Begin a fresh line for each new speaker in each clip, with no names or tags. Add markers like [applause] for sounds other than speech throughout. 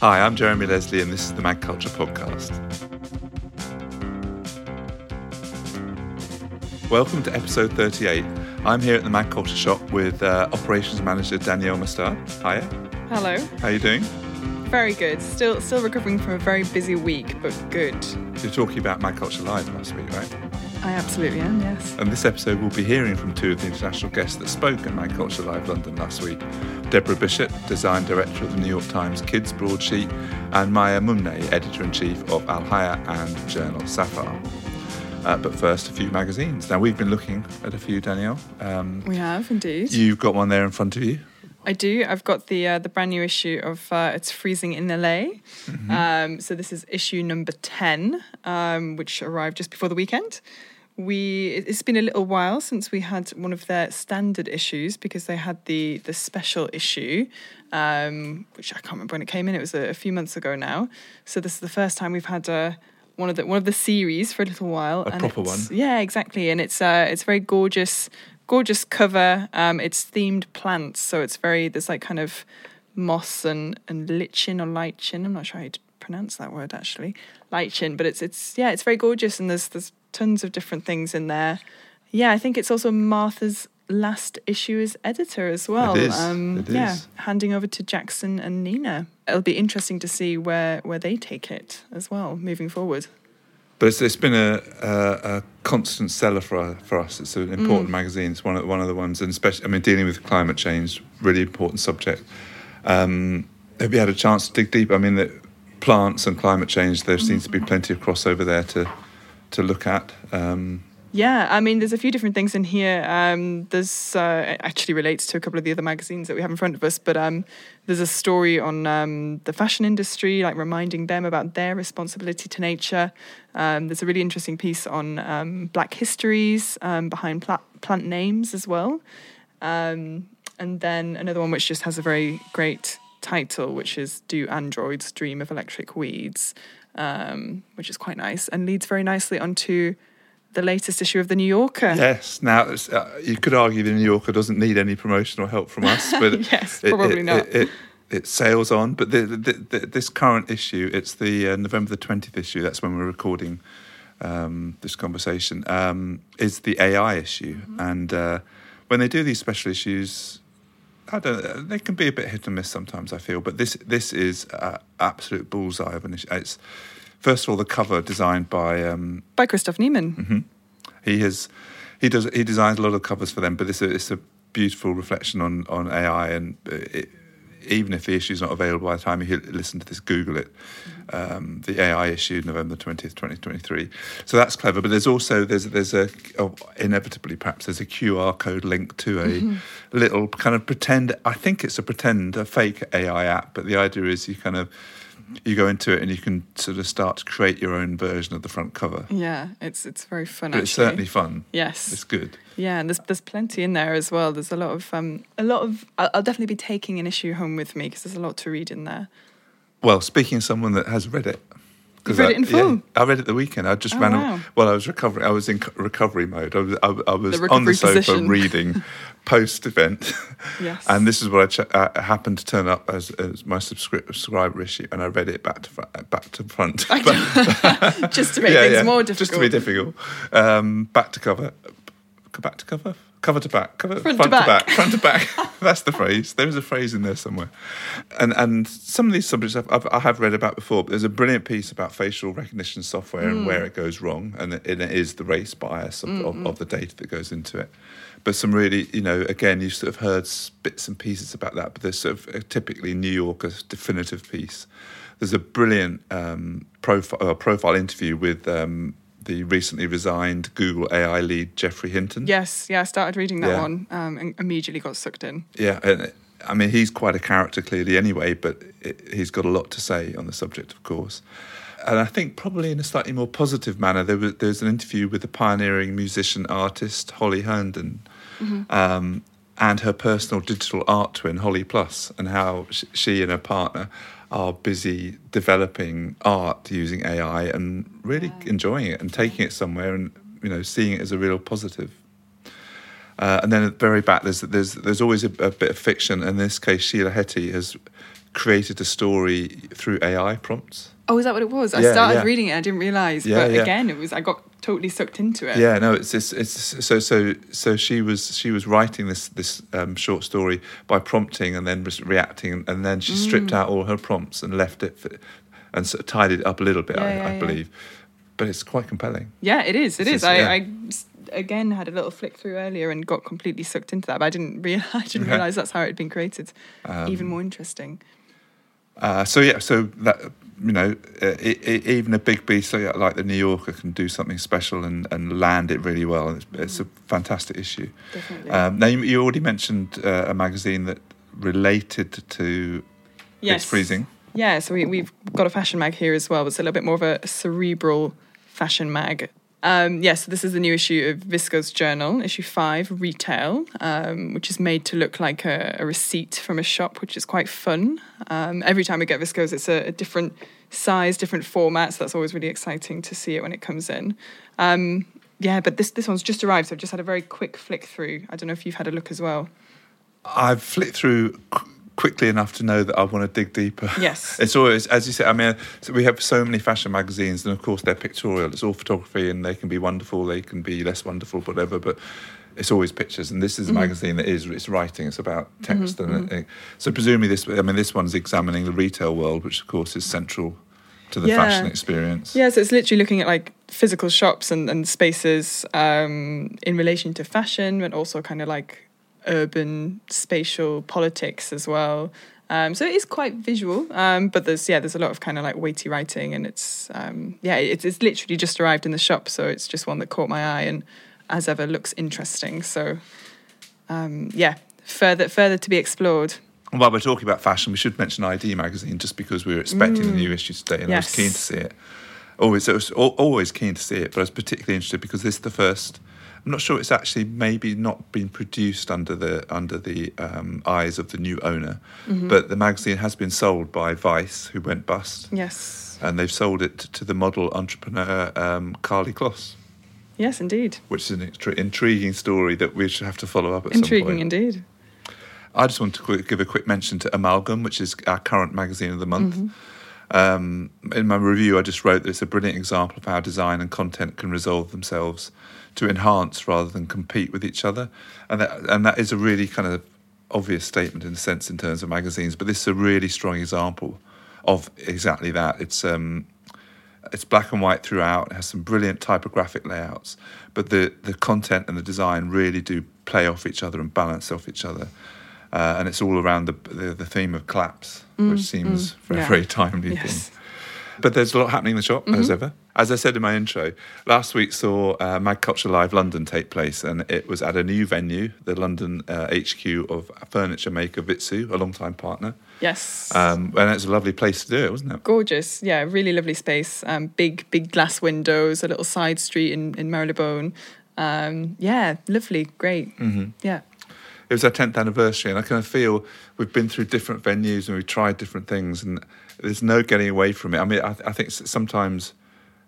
Hi, I'm Jeremy Leslie, and this is the Mag Culture Podcast. Welcome to episode 38. I'm here at the Mag Culture Shop with uh, Operations Manager Danielle Mustard. Hiya.
Hello.
How are you doing?
Very good. Still, still recovering from a very busy week, but good.
You're talking about Mag Culture Live last week, right?
I absolutely am. Yes.
And this episode, we'll be hearing from two of the international guests that spoke at Mag Culture Live London last week Debra Bishop, Design Director of the New York Times Kids Broadsheet, and Maya Moumne, Editor in Chief of Al Hayya and Journal Safar. Uh, but first, a few magazines. Now, we've been looking at a few, Danielle. Um,
we have indeed.
You've got one there in front of you.
I do. I've got the uh, the brand new issue of uh, It's Freezing in LA. Mm-hmm. Um, so this is issue number ten, um, which arrived just before the weekend we it's been a little while since we had one of their standard issues because they had the the special issue um, which I can't remember when it came in. It was a, a, few months ago now. So this is the first time we've had a uh, one of the one of the series for a little while.
A proper one.
Yeah exactly. And it's uh it's very gorgeous gorgeous cover. Um it's themed plants. So it's very there's like kind of moss and and lichen or lichen. I'm not sure how to pronounce that word actually. Lichen. But it's it's yeah it's very gorgeous. And there's there's tons of different things in there. Yeah, I think it's also Martha's last issue as editor as well.
It is. Um, it
yeah,
is.
handing over to Jackson and Nina. It'll be interesting to see where where they take it as well moving forward.
But it's, it's been a, a, a, constant seller for for us. It's an important mm. magazine. It's one of one of the ones, and especially I mean dealing with climate change, really important subject. Um, have you had a chance to dig deep? I mean, the plants and climate change. There seems to be plenty of crossover there to to look at. Um,
yeah, I mean, there's a few different things in here. Um, uh, actually relates to a couple of the other magazines that we have in front of us, but um, there's a story on um, the fashion industry, like reminding them about their responsibility to nature. Um, there's a really interesting piece on um, Black histories um, behind pla- plant names as well, and then another one which just has a very great title, which is "Do Androids Dream of Electric Weeds?" Um, which is quite nice and leads very nicely onto the latest issue of the New Yorker.
Yes. Now uh, you could argue the New Yorker doesn't need any promotional help from us, [laughs] but
yes, it, probably
it,
not.
It, it, sails on, but the, the, the, this current issue, it's the uh, November the twentieth issue. That's when we're recording um, this conversation. Um, is the AI issue, mm-hmm. and uh, when they do these special issues, I don't. They can be a bit hit and miss sometimes. I feel, but this this is absolute bullseye of an issue. It's first of all the cover designed by um,
by Christoph Niemann.
Mm-hmm. He has he does he designs a lot of covers for them, but it's a it's a beautiful reflection on on AI and it, even if the issue is not available by the time you listen to this, Google it. Um, the AI issue, November twentieth, twenty twenty three. So that's clever. But there's also there's there's a oh, inevitably perhaps there's a QR code link to a mm-hmm. little kind of pretend. I think it's a pretend a fake AI app, but the idea is you kind of you go into it and you can sort of start to create your own version of the front cover.
Yeah, it's it's very fun.
But it's certainly fun.
Yes,
it's good.
Yeah, and there's there's plenty in there as well. There's a lot of um a lot of. I'll, I'll definitely be taking an issue home with me because there's a lot to read in there.
Well, speaking of someone that has read it,
you read I, it in full. Yeah, I
read it the weekend. I just
oh,
ran.
Wow.
well, I was recovering. I was in recovery mode. I was, I, I was the on the sofa
position. [laughs]
reading post event.
yes.
And this is what I, ch- I, happened to turn up as, as my subscriber issue, and I read it back to fr- back to front. [laughs] [laughs]
just to make yeah, things yeah, more difficult.
Just to be difficult. Um, back to cover. Back to cover cover to back, cover
front,
front
to, back.
to back, front to back. [laughs] [laughs] That's the phrase. There is a phrase in there somewhere. And and some of these subjects I've, I've I have read about before. But there's a brilliant piece about facial recognition software mm. and where it goes wrong, and it, it is the race bias of, of, of, the data that goes into it. But some really, you know, again, you've sort of heard bits and pieces about that. But there's sort of a typically New Yorker definitive piece. There's a brilliant um, profile uh, profile interview with um, the recently resigned Google AI lead Geoffrey Hinton.
Yes, yeah, I started reading that yeah. one um, and immediately got sucked in.
Yeah, and I mean he's quite a character clearly anyway, but it, he's got a lot to say on the subject, of course. And I think probably in a slightly more positive manner, there was there's an interview with the pioneering musician artist Holly Herndon. Mm-hmm. Um, and her personal digital art twin, Holly Plus, and how she and her partner are busy developing art using AI and really enjoying it and taking it somewhere and you know seeing it as a real positive. Uh, and then at the very back, there's there's there's always a, a, bit of fiction. In this case, Sheila Heti has created a story through AI prompts.
Oh, is that what it was? I
Yeah,
started
yeah.
reading it. I didn't realize,
Yeah,
but again, it was. I got totally sucked into it.
Yeah, no, it's it's, it's so so so she was she was writing this this um, short story by prompting and then reacting and then she
Mm.
stripped out all her prompts and left it for, and sort of tidied it up a little bit, I, I believe. But it's quite compelling.
Yeah, it is. It
This
is. I. I again had a little flick through earlier and got completely sucked into that, but I didn't [laughs] realize. I didn't realize that's how it had been created.
Um,
Even more interesting.
Uh, so yeah, so that you know, uh, i i even a big beast like like the New Yorker can do something special and, and land it really well. It's, it's a fantastic issue.
Definitely.
Um, now you, you already mentioned uh, a magazine that related to
yes.
it's freezing.
Yeah, so we, we've got a fashion mag here as well. It's a little bit more of a cerebral fashion mag. Um, yes, so this is the new issue of Viscose journal, issue five, retail, um, which is made to look like a, a receipt from a shop, which is quite fun. Um, every time we get Viscose, it's a, a different size, different format, so that's always really exciting to see it when it comes in. Um, yeah, but this this one's just arrived, so I've just had a very quick flick through. I don't know if you've had a look as well.
I've flicked through quickly enough to know that I want to dig deeper.
Yes. [laughs]
It's always, as you said, I mean, so we have so many fashion magazines, and of course they're pictorial. It's all photography, and they can be wonderful, they can be less wonderful, whatever. But it's always pictures, and this is a
Mm-hmm.
magazine that is it's writing. It's about text, and uh, so presumably this. I mean, this one's examining the retail world, which of course is central to the
Yeah.
fashion experience.
Yeah, so it's literally looking at like physical shops and, and spaces um, in relation to fashion, but also kind of like urban spatial politics as well. Um, so it is quite visual, um, but there's yeah, there's a lot of kind of like weighty writing, and it's um, yeah, it's, it's literally just arrived in the shop, so it's just one that caught my eye, and as ever looks interesting. So um, yeah, further further to be explored.
While we're talking about fashion, we should mention ID magazine just because we were expecting the new issue today, and I was
Mm.
Keen to see it. Always, I was always keen to see it, but I was particularly interested because this is the first. I'm not sure it's actually maybe not been produced under the under the um, eyes of the new owner,
Mm-hmm.
but the magazine has been sold by Vice, who went bust,
Yes,
and they've sold it to the model entrepreneur um, Karlie Kloss,
yes, indeed,
which is an extra- intriguing story that we should have to follow up at some
intriguing
point.
indeed.
I just want to give a quick mention to Amalgam, which is our current magazine of the month.
Mm-hmm.
Um, in my review, I just wrote that it's a brilliant example of how design and content can resolve themselves to enhance rather than compete with each other, and that and that is a really kind of obvious statement in a sense in terms of magazines. But this is a really strong example of exactly that. It's um, it's black and white throughout. It has some brilliant typographic layouts, but the the content and the design really do play off each other and balance off each other. Uh, and it's all around the, the the theme of claps, which seems very
yeah.
very [laughs] timely.
Yes.
Thing. But there's a lot happening in the shop as ever. As I said in my intro, last week saw uh, Mag Culture Live London take place, and it was at a new venue, the London uh, HQ of furniture maker Vitsœ, a long-time partner.
Yes.
Um, and it's a lovely place to do it, wasn't it?
gorgeous yeah really lovely space um, big big glass windows a little side street in, in marylebone um, yeah lovely great
Mm-hmm.
yeah
it was our 10th anniversary and i kind of feel we've been through different venues and we've tried different things and there's no getting away from it i mean i, I think sometimes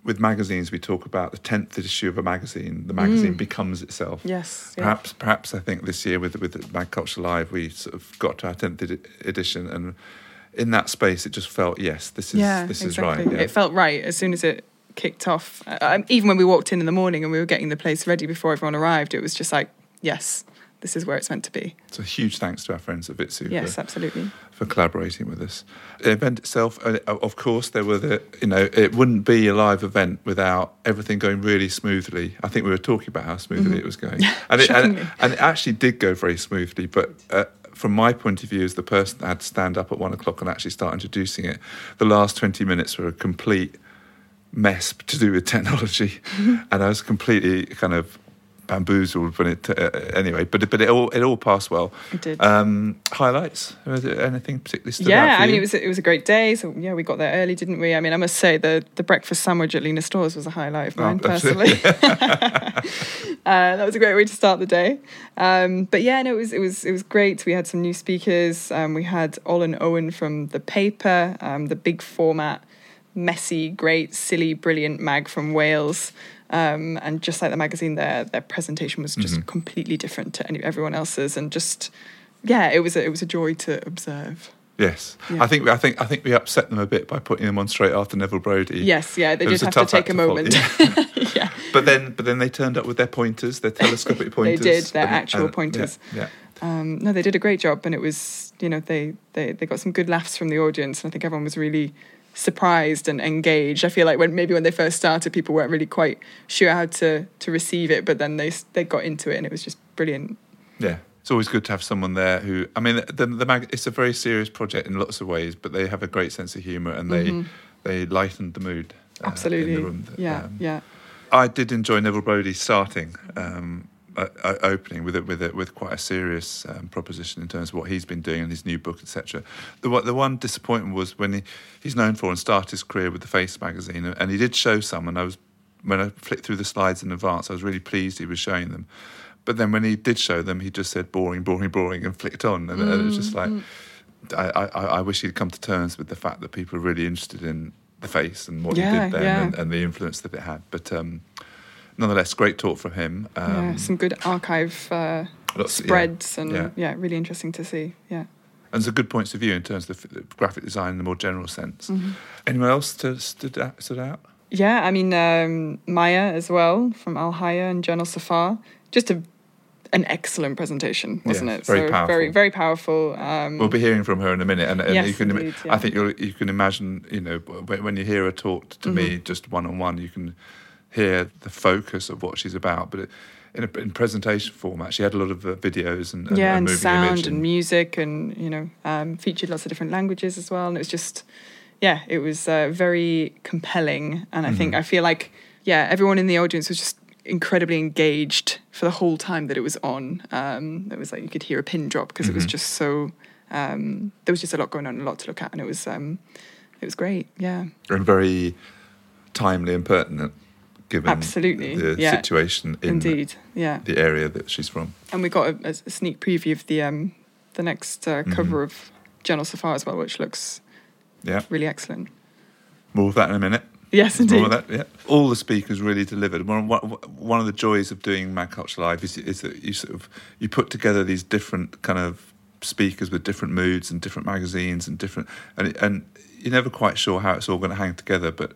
with magazines we talk about the 10th issue of a magazine the magazine becomes itself
yes yeah.
perhaps perhaps i think this year with with mag culture live we sort of got to our 10th edi- edition and in that space it just felt yes this is
yeah
this
exactly.
is right yeah.
it felt right as soon as it kicked off uh, um, even when we walked in in the morning and we were getting the place ready before everyone arrived it was just like yes this is where it's meant to be
so huge thanks to our friends at Vitsœ
yes
for,
absolutely
for collaborating with us. The event itself, uh, of course, there were the you know it wouldn't be a live event without everything going really smoothly. I think we were talking about how smoothly it was going, and, it, and,
Mm-hmm.
And it actually did go very smoothly. But uh, from my point of view, as the person that had to stand up at one o'clock and actually start introducing it, the last twenty minutes were a complete mess to do with technology, and I was completely kind of bamboozled when it uh, anyway. But but it all it all passed well.
it did
Um, highlights? Anything particularly stood out
yeah, I mean it was it was a great day. So yeah, we got there early, didn't we? I mean, I must say the the breakfast sandwich at Lina Stores was a highlight of
Oh,
mine
absolutely.
personally. [laughs] [laughs] uh, that was a great way to start the day. Um, but yeah, no, it was it was it was great. We had some new speakers. Um, we had Olin Owen from the paper, um, the big format, messy, great, silly, brilliant mag from Wales. Um, and just like the magazine, their their presentation was just completely different to any everyone else's, and just yeah, it was a, it was a joy to observe.
Yes,
Yeah.
I think I think I think we upset them a bit by putting them on straight after Neville Brody.
Yes, yeah, they
It
did have to take a
act to follow,
moment. [laughs]
yeah. [laughs]
yeah.
But then, but then they turned up with their pointers, their telescopic pointers. [laughs]
They did, their
and-
actual
and-
pointers.
Yeah,
Um, no, they did a great job, and it was, you know, they, they, they got some good laughs from the audience, and I think everyone was really surprised and engaged. I feel like when maybe when they first started, people weren't really quite sure how to to receive it, but then they they got into it, and it was just brilliant.
yeah. It's always good to have someone there who. I mean, the the mag, it's a very serious project in lots of ways, but they have a great sense of humour and they
Mhm.
they lightened the mood. uh,
Absolutely,
in the room.
yeah,
Um,
yeah,
I did enjoy Neville Brody starting, um, uh, opening with it with it with quite a serious um, proposition in terms of what he's been doing in his new book, etc. The one- the one disappointment was when he, he's known for and started his career with the Face magazine, and he did show some, and I was when I flicked through the slides in advance, I was really pleased he was showing them. But then when he did show them, he just said boring, boring, boring, and flicked on, and, and it was just like. I, I, I wish he'd come to terms with the fact that people are really interested in the face and what
Yeah,
he did then
yeah.
and, and the influence that it had. But um, nonetheless, great talk from him. Um,
yeah. Some good archive uh,
lots- yeah,
spreads, and
yeah.
yeah. really interesting to see. Yeah.
And some good points of view in terms of the, graphic design in a more general sense.
Mm-hmm.
Anyone else to stood out? Stood out?
Yeah, I mean um, Maya as well from Al Hayya and Journal Safar. Just a an excellent presentation, wasn't
Yes,
it?
very
so
powerful.
very very powerful. Um,
We'll be hearing from her in a minute, and, and
Yes,
you can.
indeed,
I think you'll, you can imagine. You know, when, you hear her talk to me,
Mm-hmm.
just one on one, you can hear the focus of what she's about. But it, in a in presentation format, she had a lot of uh, videos and, and,
yeah, and
moving
sound
image
and music, and you know, um, featured lots of different languages as well. And it was just, yeah, it was uh, very compelling. And I think I feel like, yeah, everyone in the audience was just incredibly engaged for the whole time that it was on. Um, it was like you could hear a pin drop because it was just so. Um, there was just a lot going on, a lot to look at, and it was, um, it was great. Yeah.
and very timely and pertinent, given
Absolutely,
the
yeah.
situation in
Indeed, yeah.
the area that she's from.
And we got a, a sneak preview of the um, the next uh,
Mm-hmm.
cover of Journal Safar as well, which looks
Yeah,
really excellent.
more of that in a minute.
Yes,
More
indeed.
of that, yeah. All the speakers really delivered. One, one, one of the joys of doing Mag Culture Live is, is that you sort of you put together these different kind of speakers with different moods and different magazines and different and and you're never quite sure how it's all going to hang together, but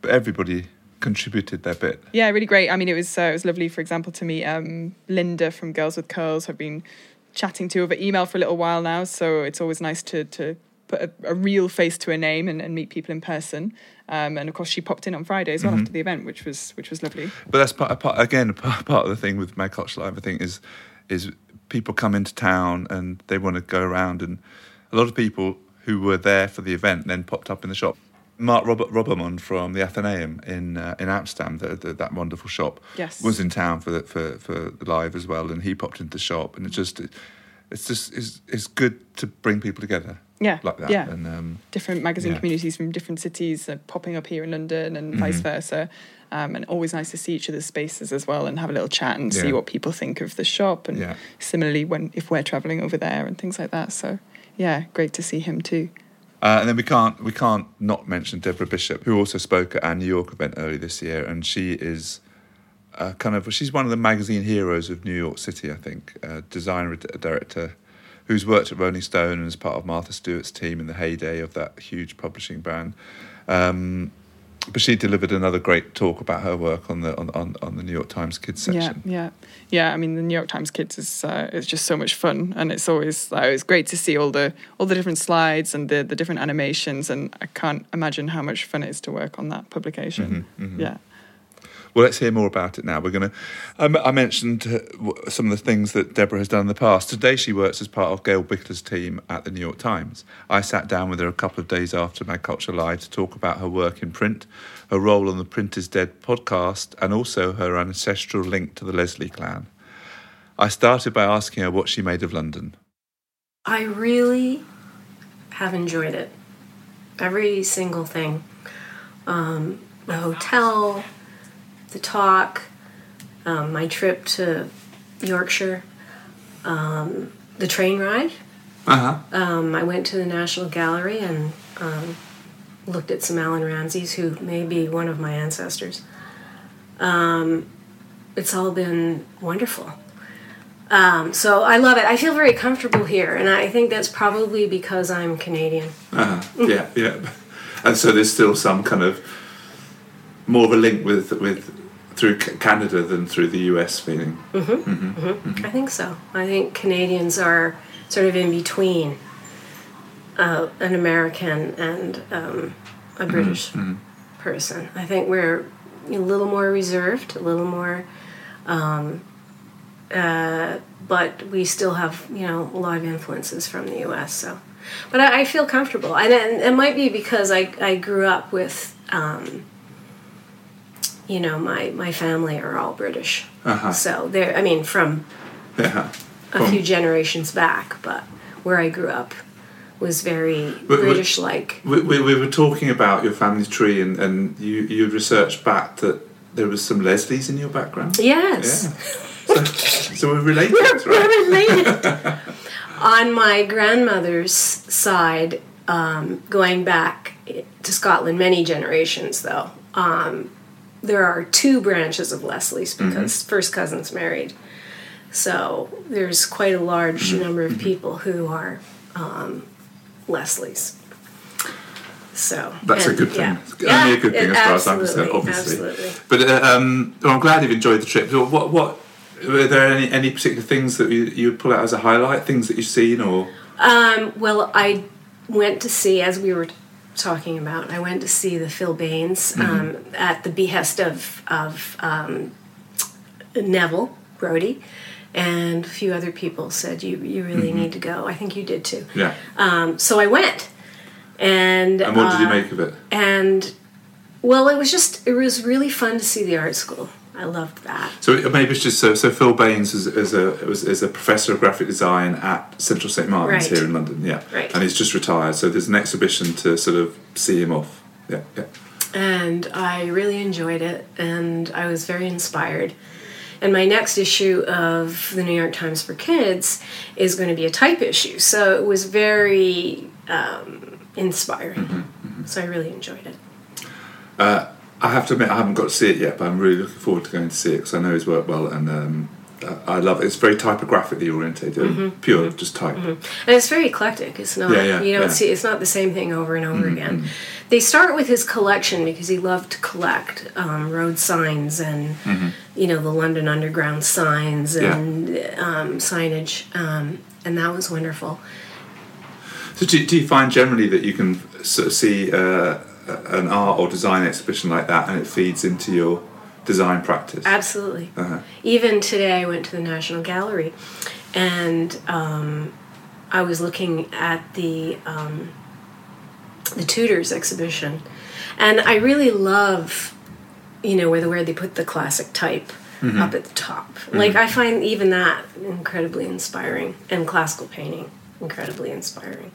but everybody contributed their bit.
Yeah, really great. I mean, it was uh, it was lovely, for example, to meet um, Linda from Girls with Curls. I've been chatting to over email for a little while now, so it's always nice to to put a, a real face to a name and, and meet people in person. Um, and of course, she popped in on Friday as well
Mm-hmm.
after the event, which was which was lovely.
But that's part, part again part, part of the thing with Mag Culture Live. I think is is people come into town and they want to go around, and a lot of people who were there for the event then popped up in the shop. Mark Robert Robbermond from the Athenaeum in uh, in Amsterdam, the, the, that wonderful shop,
Yes.
was in town for the, for for the live as well, and he popped into the shop, and it just it's just it's, it's good to bring people together
Yeah,
like that,
yeah.
and um,
different magazine
Yeah.
communities from different cities uh, popping up here in London and vice
Mhm.
versa. Um, and always nice to see each other's spaces as well and have a little chat and
Yeah.
see what people think of the shop and
yeah.
similarly when if we're traveling over there and things like that. So yeah, great to see him too.
Uh, and then we can't we can't not mention Debra Bishop, who also spoke at our New York event early this year, and she is uh, kind of she's one of the magazine heroes of New York City, I think, uh, designer director, who's worked at Rolling Stone and is part of Martha Stewart's team in the heyday of that huge publishing brand. Um, but she delivered another great talk about her work on the on, on, on the New York Times Kids section.
Yeah, yeah, yeah. I mean, the New York Times Kids is uh, is just so much fun, and it's always like, it's great to see all the all the different slides and the the different animations, and I can't imagine how much fun it is to work on that publication.
Mhm, mhm.
Yeah.
Well, let's hear more about it now. We're going to. Um, I mentioned uh, some of the things that Debra has done in the past. Today, she works as part of Gail Bichler's team at the New York Times. I sat down with her a couple of days after Mag Culture Live to talk about her work in print, her role on the Print is Dead podcast, and also her ancestral link to the Leslie clan. I started by asking her what she made of London.
I really have enjoyed it. Every single thing. Um, the hotel, the talk, um, my trip to Yorkshire, um, the train ride.
Uh huh.
Um, I went to the National Gallery and um, looked at some Allan Ramsays, who may be one of my ancestors. Um, it's all been wonderful. Um, so I love it. I feel very comfortable here, and I think that's probably because I'm Canadian.
Uh-huh. Yeah, yeah. And so there's still some kind of more of a link with with through Canada than through the US feeling.
I think so. I think Canadians are sort of in between uh, an American and um, a British person. I think we're a little more reserved, a little more, um, uh, but we still have you know a lot of influences from the U.S. So, but I, I feel comfortable, and, and it might be because I I grew up with. Um, you know, my, my family are all British.
Uh-huh.
So they're, I mean, from
Yeah.
a few generations back, but where I grew up was very
but-
British like.
We, we, we were talking about your family tree, and, and you you researched back that there was some Leslies in your background.
Yes.
Yeah. So, so we're related,
We're
right?
related. [laughs] On my grandmother's side, um, going back to Scotland many generations, though, um, there are two branches of Leslie's because first cousins married. So there's quite a large number of people who are um, Leslie's. So
That's a good thing.
yeah.
It's only a good
Yeah,
thing as far as I'm concerned, obviously.
Absolutely.
But uh, um, well, I'm glad you've enjoyed the trip. So What what were there any any particular things that you you would pull out as a highlight? Things that you've seen or
Um, well, I went to see, as we were talking about, I went to see the Phil Baines um, at the behest of, of um, Neville Brody, and a few other people said, You, you really need to go. I think you did too.
yeah?
Um, so I went. And,
And what did you
uh,
make of it?
And, well, it was just, it was really fun to see the art school. I loved that.
So maybe it's just so. So Phil Baines is, is a was is a professor of graphic design at Central St Martin's
Right.
here in London. Yeah,
Right.
And he's just retired. So there's an exhibition to sort of see him off. Yeah, yeah.
and I really enjoyed it, and I was very inspired. And my next issue of the New York Times for Kids is going to be a type issue, so it was very um, inspiring. So I really enjoyed it.
Uh, I have to admit, I haven't got to see it yet, but I'm really looking forward to going to see it because I know his work well, and um, I love it. It's very typographically orientated, pure, just type.
And it's very eclectic. It's not
Yeah, yeah,
you don't
yeah.
see it's not the same thing over and over again. They start with his collection because he loved to collect um, road signs and you know the London Underground signs and um, signage, um, and that was wonderful.
So do, do you find generally that you can sort of see uh, an art or design exhibition like that, and it feeds into your design practice?
Absolutely.
Uh-huh.
Even today, I went to the National Gallery, and um, I was looking at the um, the Tudors exhibition, and I really love, you know, where the where they put the classic type up at the top. Like I find even that incredibly inspiring, and classical painting incredibly inspiring.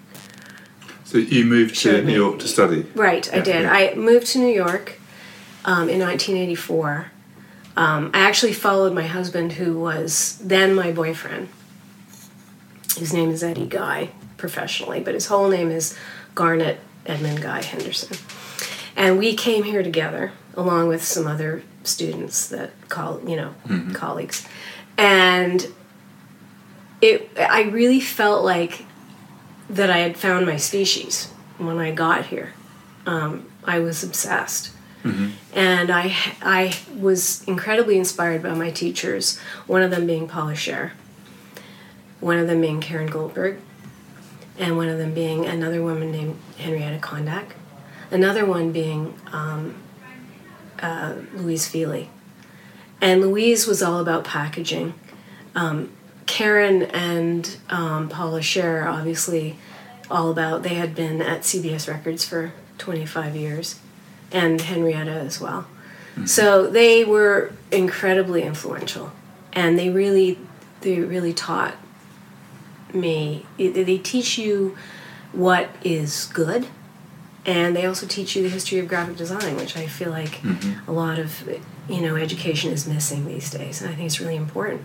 So you moved to New. York to study.
Right, I did.
yeah.
I moved to New York um, in 1984. Um, I actually followed my husband, who was then my boyfriend. His name is Eddie Guy, professionally, but his whole name is Garnet Edmund Guy Henderson. And we came here together, along with some other students that call, you know, colleagues. And it, I really felt like that I had found my species when I got here. Um, I was obsessed. And I, I was incredibly inspired by my teachers, one of them being Paula Scher, one of them being Carin Goldberg, and one of them being another woman named Henrietta Condak, another one being um, uh, Louise Fili. And Louise was all about packaging. Um, Carin and um, Paula Scher, obviously, all about, they had been at CBS Records for 25 years, and Henrietta as well. So they were incredibly influential, and they really, they really taught me. They they teach you what is good, and they also teach you the history of graphic design, which I feel like a lot of you know education is missing these days, and I think it's really important.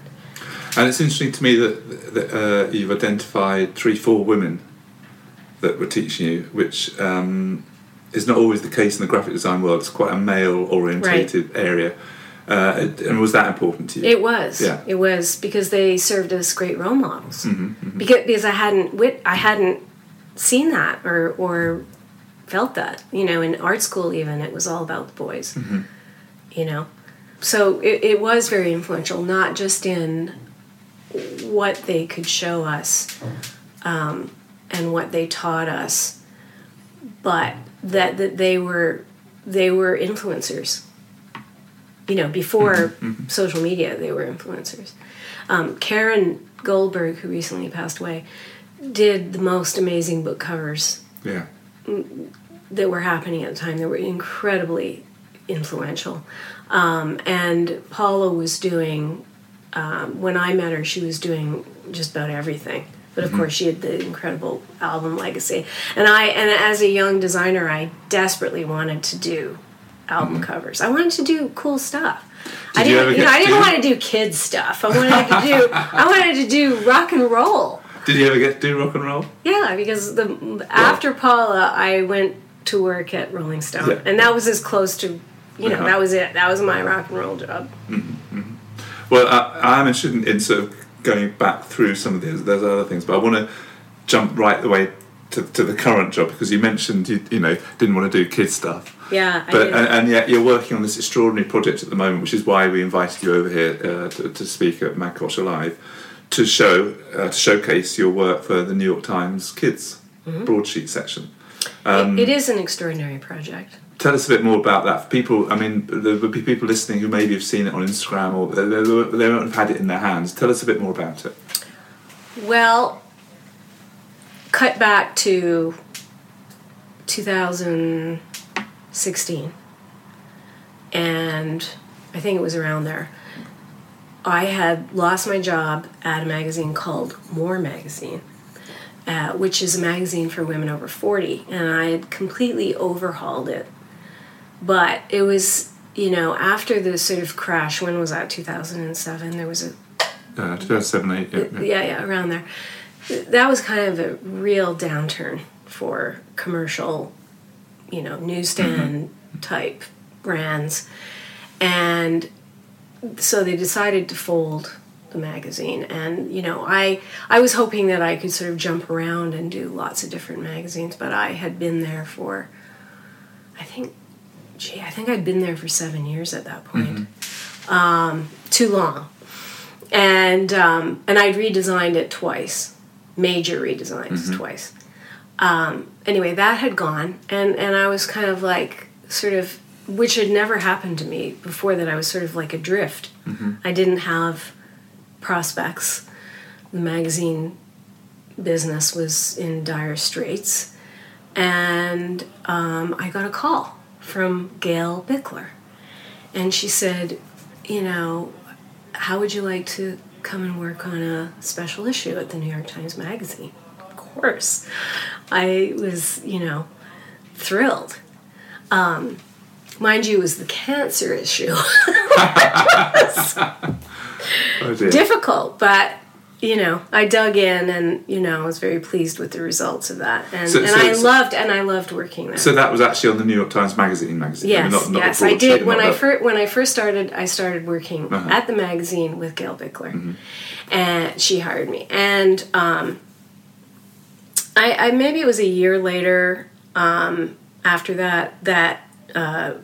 And it's interesting to me that, that uh, you've identified three, four women that were teaching you, which um, is not always the case in the graphic design world. It's quite a male orientated area. Uh, and was that important to you?
It was.
Yeah.
It was because they served as great role models.
Mm-hmm,
Because because I hadn't wit I hadn't seen that or or felt that. You know, in art school even it was all about the boys.
Mm-hmm.
You know, so it, it was very influential, not just in what they could show us um, and what they taught us, but that that they were they were influencers you know, before social media, they were influencers. Um, Carin Goldberg, who recently passed away, did the most amazing book covers
yeah.
that were happening at the time. They were incredibly influential. Um, and Paula was doing, um, when I met her, she was doing just about everything. But of course, she had the incredible album legacy. And I, and as a young designer, I desperately wanted to do album covers. I wanted to do cool stuff. I
Did you
didn't,
ever
you know, I didn't want to do kids stuff. I wanted to do, [laughs] I wanted to do rock and roll.
Did you ever get to do rock and roll?
Yeah, because the after Paula, I went to work at Rolling Stone,
Yeah.
and that was as close to, you know,
Uh-huh.
that was it. That was my rock and roll job.
Well, I, I'm interested in, in sort of going back through some of those, those other things, but I want to jump right the way to, to the current job because you mentioned you, you know didn't want to do kid stuff.
Yeah, I
But
did.
and, and yet you're working on this extraordinary project at the moment, which is why we invited you over here uh, to, to speak at magCulture Live to show uh, to showcase your work for the New York Times Kids
Mm-hmm.
broadsheet section.
It- it is an extraordinary project.
Tell us a bit more about that for people. I mean, there would be people listening who maybe have seen it on Instagram or they, they, won't have had it in their hands. Tell us a bit more about it.
Well, cut back to 2016, and I think it was around there. I had lost my job at a magazine called More Magazine, uh, which is a magazine for women over 40, and I had completely overhauled it. But it was, you know, after the sort of crash, when was that, 2007? There was a
Uh, 2007, 8, yeah, yeah.
yeah, yeah, around there. That was kind of a real downturn for commercial, you know, newsstand type brands. And so they decided to fold the magazine and you know I I was hoping that I could sort of jump around and do lots of different magazines but I had been there for I think gee I think I'd been there for 7 years at that point. Um, too long and um, and I'd redesigned it twice, major redesigns twice. Um, anyway, that had gone, and and I was kind of like sort of, which had never happened to me before. That I was sort of like adrift. I didn't have prospects. The magazine business was in dire straits, and um, I got a call from Gail Bichler, and she said, you know, how would you like to come and work on a special issue at the New York Times Magazine? Of course. I was, you know, thrilled. Um, mind you, it was the cancer issue. [laughs] [laughs]
Oh.
Difficult, but, you know, I dug in and, you know, I was very pleased with the results of that. And,
So-
and
so-
I
so-
loved, and I loved working there.
so that was actually on the New York Times Magazine magazine. I mean,
Yes,
not- not
yes, I did. When I first when I first started, I started working
Uh-huh.
at the magazine with Gail Bichler,
Mm-hmm.
and she hired me. And um, I, I maybe it was a year later um, after that that uh,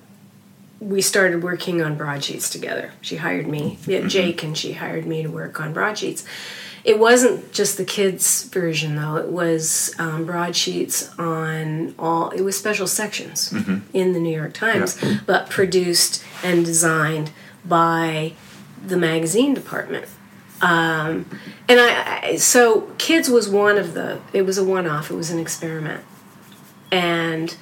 we started working on broadsheets together. She hired me,
Mm-hmm.
yeah, Jake, and she hired me to work on broadsheets. It wasn't just the kids' version though. It was um, broadsheets on all. It was special sections in the New York Times,
Mm-hmm. Yeah.
but produced and designed by the magazine department. Um, and I, I so kids was one of the. It was a one-off. It was an experiment, and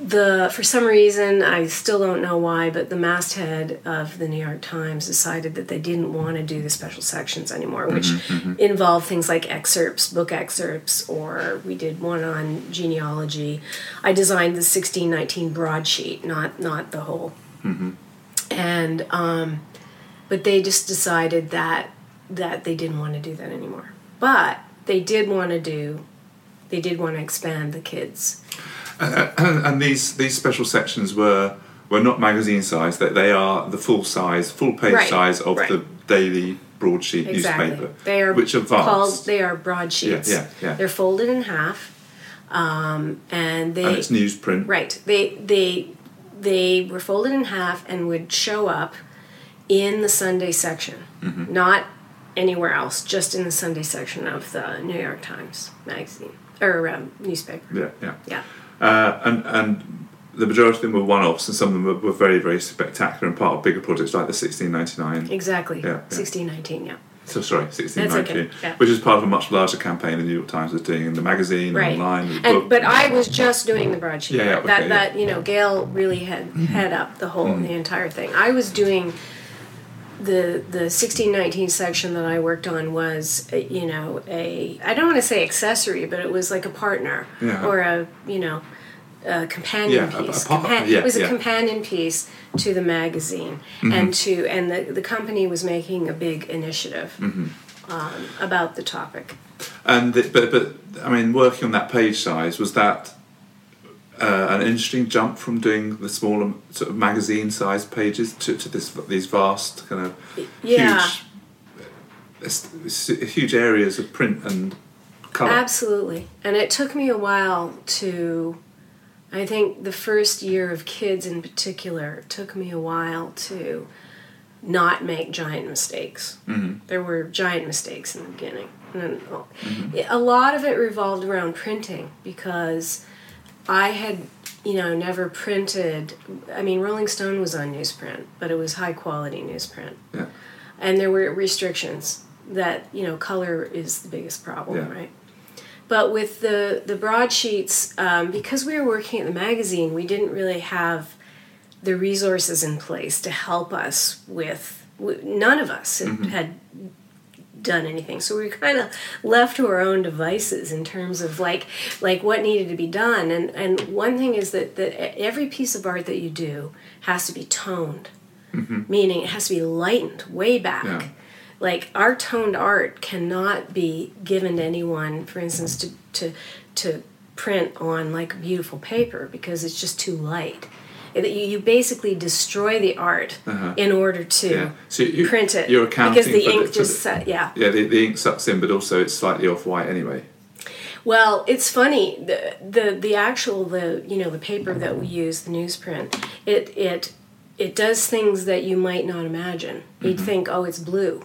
the for some reason I still don't know why, but the masthead of the New York Times decided that they didn't want to do the special sections anymore, mm-hmm, which mm-hmm. involved things like excerpts, book excerpts, or we did one on genealogy. I designed the sixteen nineteen broadsheet, not not the whole. Mm-hmm. And um, but they just decided that that they didn't want to do that anymore. But they did want to do. They did want to expand the kids
and, [coughs] and these these special sections were well, not magazine size. That they are the full size, full page
Right,
size of
right.
the daily broadsheet
Exactly.
newspaper,
They are
which are vast.
called. They are broadsheets.
Yeah, yeah, yeah.
They're folded in half, um, and they
and it's newsprint.
Right. They they they were folded in half and would show up in the Sunday section,
Mm-hmm.
not anywhere else, just in the Sunday section of the New York Times magazine or um, newspaper.
Yeah, yeah.
Yeah.
Uh, and and the majority of them were one-offs, and some of them were, were very very spectacular and part of bigger projects like the 1699.
Exactly.
Yeah, yeah.
Sixteen nineteen. Yeah.
So sorry, 1619,
okay, yeah.
which is part of a much larger campaign the New York Times was doing in the magazine,
Right.
online, and, book.
but I was just doing the broadsheet.
Yeah, yeah,
that
okay, Mm-hmm.
that you know, Gail really had head up the whole the entire thing. I was doing the the sixteen nineteen section that I worked on was uh, you know a I don't want to say accessory, but it was like a partner
Yeah.
or a you know a companion
Yeah, a- a
piece.
par-
Compa-
yeah,
it was a companion piece to the magazine,
Mm-hmm.
and to and the the company was making a big initiative.
Mm-hmm.
Um, about the topic.
And the, but but I mean, working on that page size was that uh, an interesting jump from doing the smaller sort of magazine sized pages to, to this these vast kind of
Yeah.
huge huge areas of print and color.
Absolutely. And it took me a while to, I think the first year of kids in particular, took me a while to not make giant mistakes.
Mm-hmm.
There were giant mistakes in the beginning. And a lot of it revolved around printing because I had, you know, never printed. I mean, Rolling Stone was on newsprint, but it was high quality newsprint
Yeah.
and there were restrictions that you know color is the biggest problem
Yeah.
right but with the the broadsheets um, because we were working at the magazine we didn't really have the resources in place to help us with none of us had, had done anything. So we were kind of left to our own devices in terms of like like what needed to be done. And and one thing is that that every piece of art that you do has to be toned. Mm-hmm. Meaning it has to be lightened way back.
Yeah.
like our toned art cannot be given to anyone for instance to to to print on like beautiful paper because it's just too light It- you, you basically destroy the art
Uh-huh.
in order to
Yeah. So you,
print it
You're accounting
because the ink
for
just sa- yeah
yeah the, the ink sucks in, but also it's slightly off white anyway.
Well, it's funny. The the the actual the you know the paper that we use, the newsprint, it it it does things that you might not imagine. You'd think, oh, it's blue.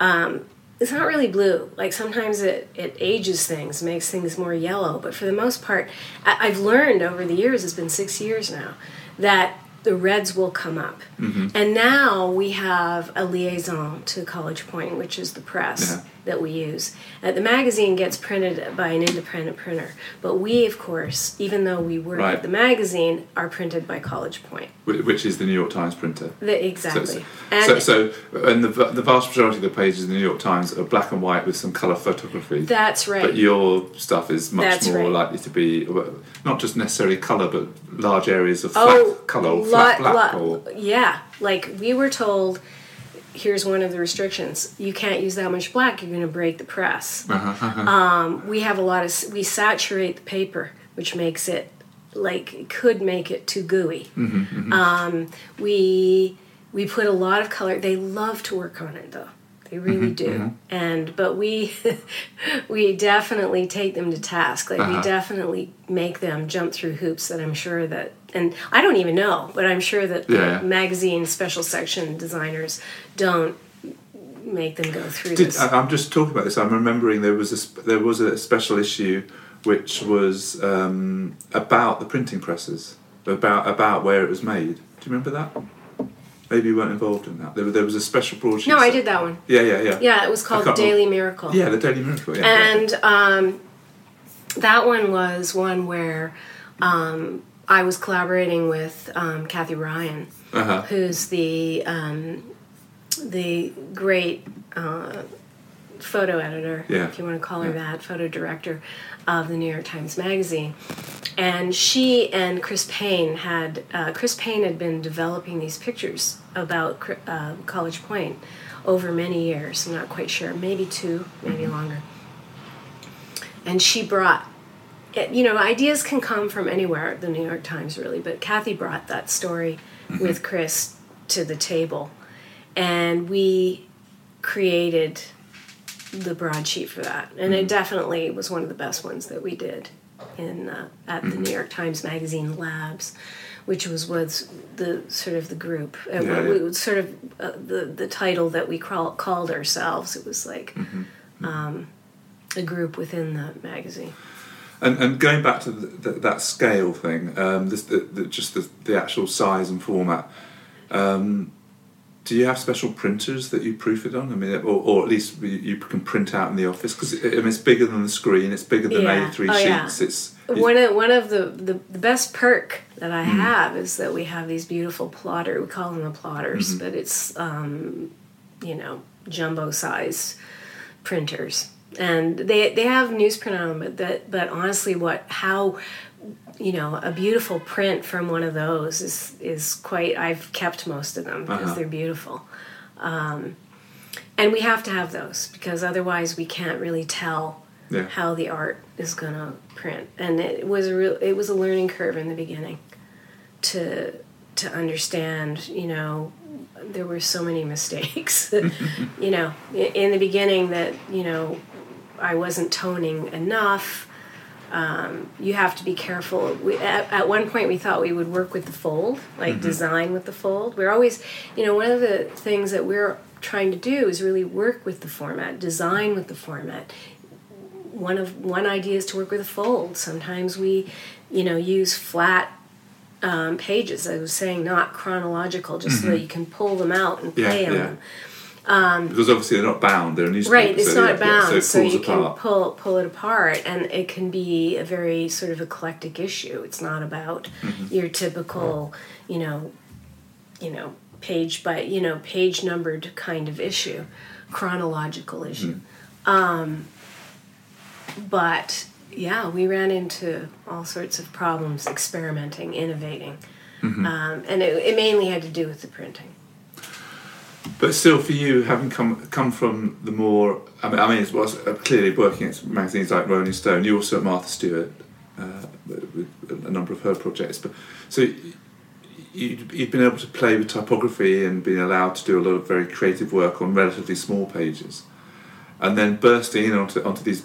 Um, it's not really blue. Like sometimes it, it ages things, makes things more yellow. But for the most part, I, I've learned over the years. It's been six years now that the reds will come up. And now we have a liaison to College Point, which is the press
Yeah.
that we use. Uh, the magazine gets printed by an independent printer, but we, of course, even though we work
Right.
at the magazine, are printed by College Point.
Which is the New York Times printer.
The, exactly.
so,
and
so, so and the, the vast majority of the pages in the New York Times are black and white with some colour photography.
that's right.
But your stuff is much
That's
more
right.
likely to be not just necessarily colour, but large areas of flat
oh,
colour or flat black.
lot-
or,
yeah. Like we were told, here's one of the restrictions: you can't use that much black. You're going to break the press.
Uh-huh,
Um, we have a lot of we saturate the paper, which makes it like it could make it too gooey.
Mm-hmm,
Um, we we put a lot of color. They love to work on it though. They
Mm-hmm,
really do. And but we [laughs] we definitely take them to task. Like we
Uh-huh.
definitely make them jump through hoops that I'm sure that and I don't even know, but I'm sure that
Yeah.
the magazine special section designers don't make them go through
Did,
this.
I- I'm just talking about this. I'm remembering there was a there was a special issue which was um, about the printing presses, about about where it was made. Do you remember that? Maybe you weren't involved in that. There, there was a special broadsheet.
no, I did that one.
Yeah, yeah, yeah.
Yeah, it was called
can't
Daily Miracle.
Yeah, the Daily Miracle. Yeah,
and um, that one was one where um, I was collaborating with um, Kathy Ryan,
Uh-huh.
who's the um, the great uh, photo editor,
Yeah.
if you want to call her
Yeah.
that, photo director of the New York Times Magazine. And she and Chris Payne had uh, Chris Payne had been developing these pictures about uh, College Point over many years. I'm not quite sure, maybe two, maybe longer. And she brought it- you know, ideas can come from anywhere the New York Times, really. But Kathy brought that story with Chris to the table, and we created the broadsheet for that. And it definitely was one of the best ones that we did in uh, at the New York Times Magazine Labs, which was was the sort of the group. Uh,
Yeah,
we-
yeah.
sort of uh, the the title that we call, called ourselves. It was like. Um, a group within the magazine.
And, and going back to the, the, that scale thing, um, this, the, the, just the, the actual size and format. Um, do you have special printers that you proof it on? I mean, or, or at least you, can print out in the office because it, I mean, it's bigger than the screen. It's bigger than
Yeah.
A3
Oh, yeah.
sheets. It's,
One of one of the, the, the best perk that I
Hmm.
have is that we have these beautiful plotter. We call them the plotters,
Mm-hmm.
but it's um, you know jumbo size printers, and they they have newsprint on them. But that but honestly, what how you know a beautiful print from one of those is is quite. I've kept most of them because
Uh-huh.
they're beautiful. Um, and we have to have those because otherwise we can't really tell
Yeah.
how the art is gonna print. And it was a real it was a learning curve in the beginning to to understand, you know, there were so many [laughs] mistakes. [laughs] you know, in the beginning that, you know, I wasn't toning enough. Um, you have to be careful. We, at, at one point, we thought we would work with the fold, like design with the fold. We're always, you know, one of the things that we're trying to do is really work with the format, design with the format. One of one idea is to work with a fold. Sometimes we, you know, use flat um, pages. I was saying not chronological, just so that you can pull them out and
Yeah,
play on
yeah.
them.
Because obviously they're not bound. They're a newspaper.
Right, it's
so,
not
yeah, yeah,
bound,
so
so, you
apart.
can pull pull it apart, and it can be a very sort of eclectic issue. It's not about
Mm-hmm.
your typical, you know, you know, page by you know page numbered kind of issue, chronological issue.
Mm-hmm.
Um, but yeah, we ran into all sorts of problems experimenting, innovating,
Mm-hmm.
um, and it, it mainly had to do with the printing.
But still, for you, having come come from the more, I mean, I mean, it was uh, clearly working at magazines like Rolling Stone. You also at Martha Stewart, uh, with a number of her projects. But so you, you've been able to play with typography and been allowed to do a lot of very creative work on relatively small pages, and then bursting in onto onto these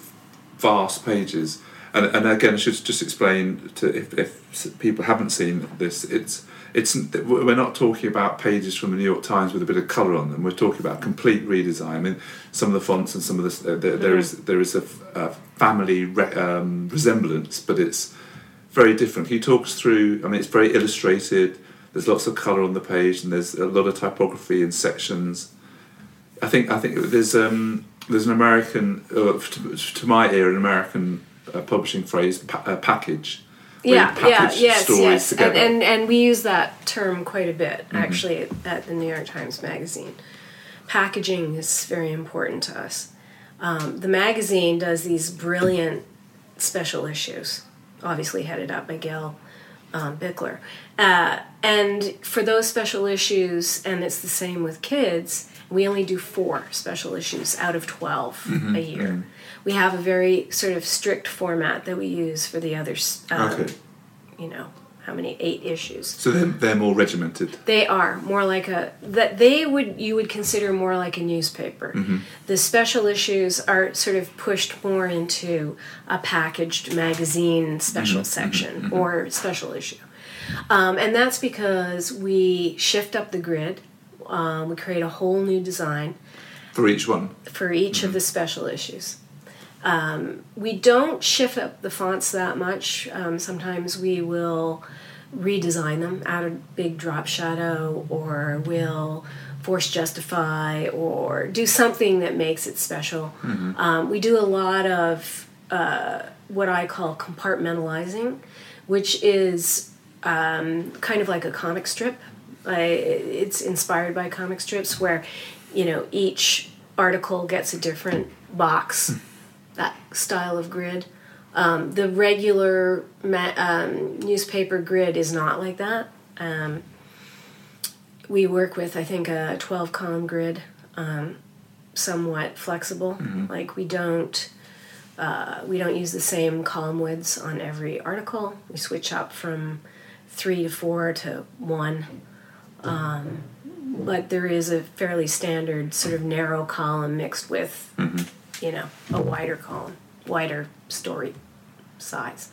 vast pages. And, and again, I should just explain to if, if people haven't seen this, it's it's we're not talking about pages from the New York Times with a bit of colour on them. We're talking about complete redesign. I mean, some of the fonts and some of the there, there is there is a, a family re, um, resemblance, but it's very different. He talks through? I mean, it's very illustrated. There's lots of colour on the page, and there's a lot of typography in sections. I think I think there's um, there's an American uh, to, to my ear an American uh, publishing phrase pa- uh, package.
Yeah, yeah, yes,
stories
yes, and,
together.
and and we use that term quite a bit
Mm-hmm.
actually at, the New York Times Magazine. Packaging is very important to us. Um, the magazine does these brilliant special issues, obviously headed up by Gail um, Bichler, uh, and for those special issues, and it's the same with kids. We only do four special issues out of 12
Mm-hmm,
a year. We have a very sort of strict format that we use for the others. Um,
okay,
you know how many eight issues.
So they're, they're more regimented.
they are more like a that they would you would consider more like a newspaper. The special issues are sort of pushed more into a packaged magazine special section or special issue. Um, and that's because we shift up the grid. Um, we create a whole new design
For each one,
for each of the special issues. Um, we don't shift up the fonts that much. Um, sometimes we will redesign them, add a big drop shadow, or we'll force justify, or do something that makes it special. Um, we do a lot of uh, what I call compartmentalizing, which is um, kind of like a comic strip. I, it's inspired by comic strips where, you know, each article gets a different box, that style of grid. Um, the regular ma- um, newspaper grid is not like that. Um, we work with, I think, a 12 column grid, um, somewhat flexible. Like we don't uh, we don't use the same column widths on every article. We switch up from three to four to one. Um, but there is a fairly standard sort of narrow column mixed with, you know, a wider column, wider story size.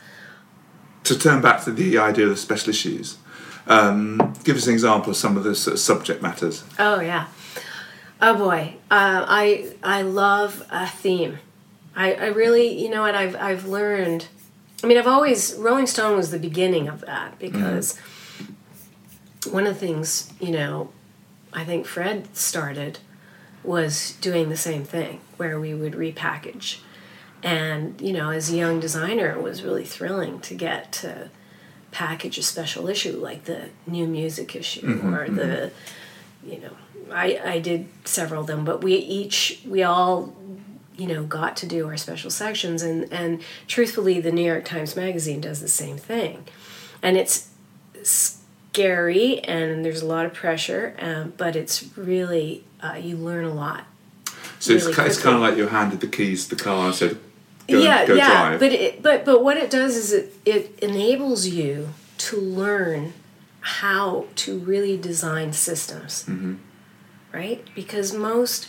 To turn back to the idea of special issues, um, give us an example of some of the sort of subject matters.
Oh yeah. Oh boy. Uh, I I love a theme. I, I really you know what I've I've learned. I mean I've always Rolling Stone was the beginning of that because one of the things you know I think Fred started was doing the same thing where we would repackage. And you know, as a young designer, it was really thrilling to get to package a special issue like the new music issue or the you know I, I did several of them but we each we all you know got to do our special sections. And and truthfully the new york times magazine does the same thing. And it's scary and there's a lot of pressure um, but it's really uh, you learn a lot.
So it's,
Really
ki- it's kind of like you handed the keys to the car and said, go,
yeah
go
yeah
drive.
but it, but but what it does is it it enables you to learn how to really design systems. Right? Because most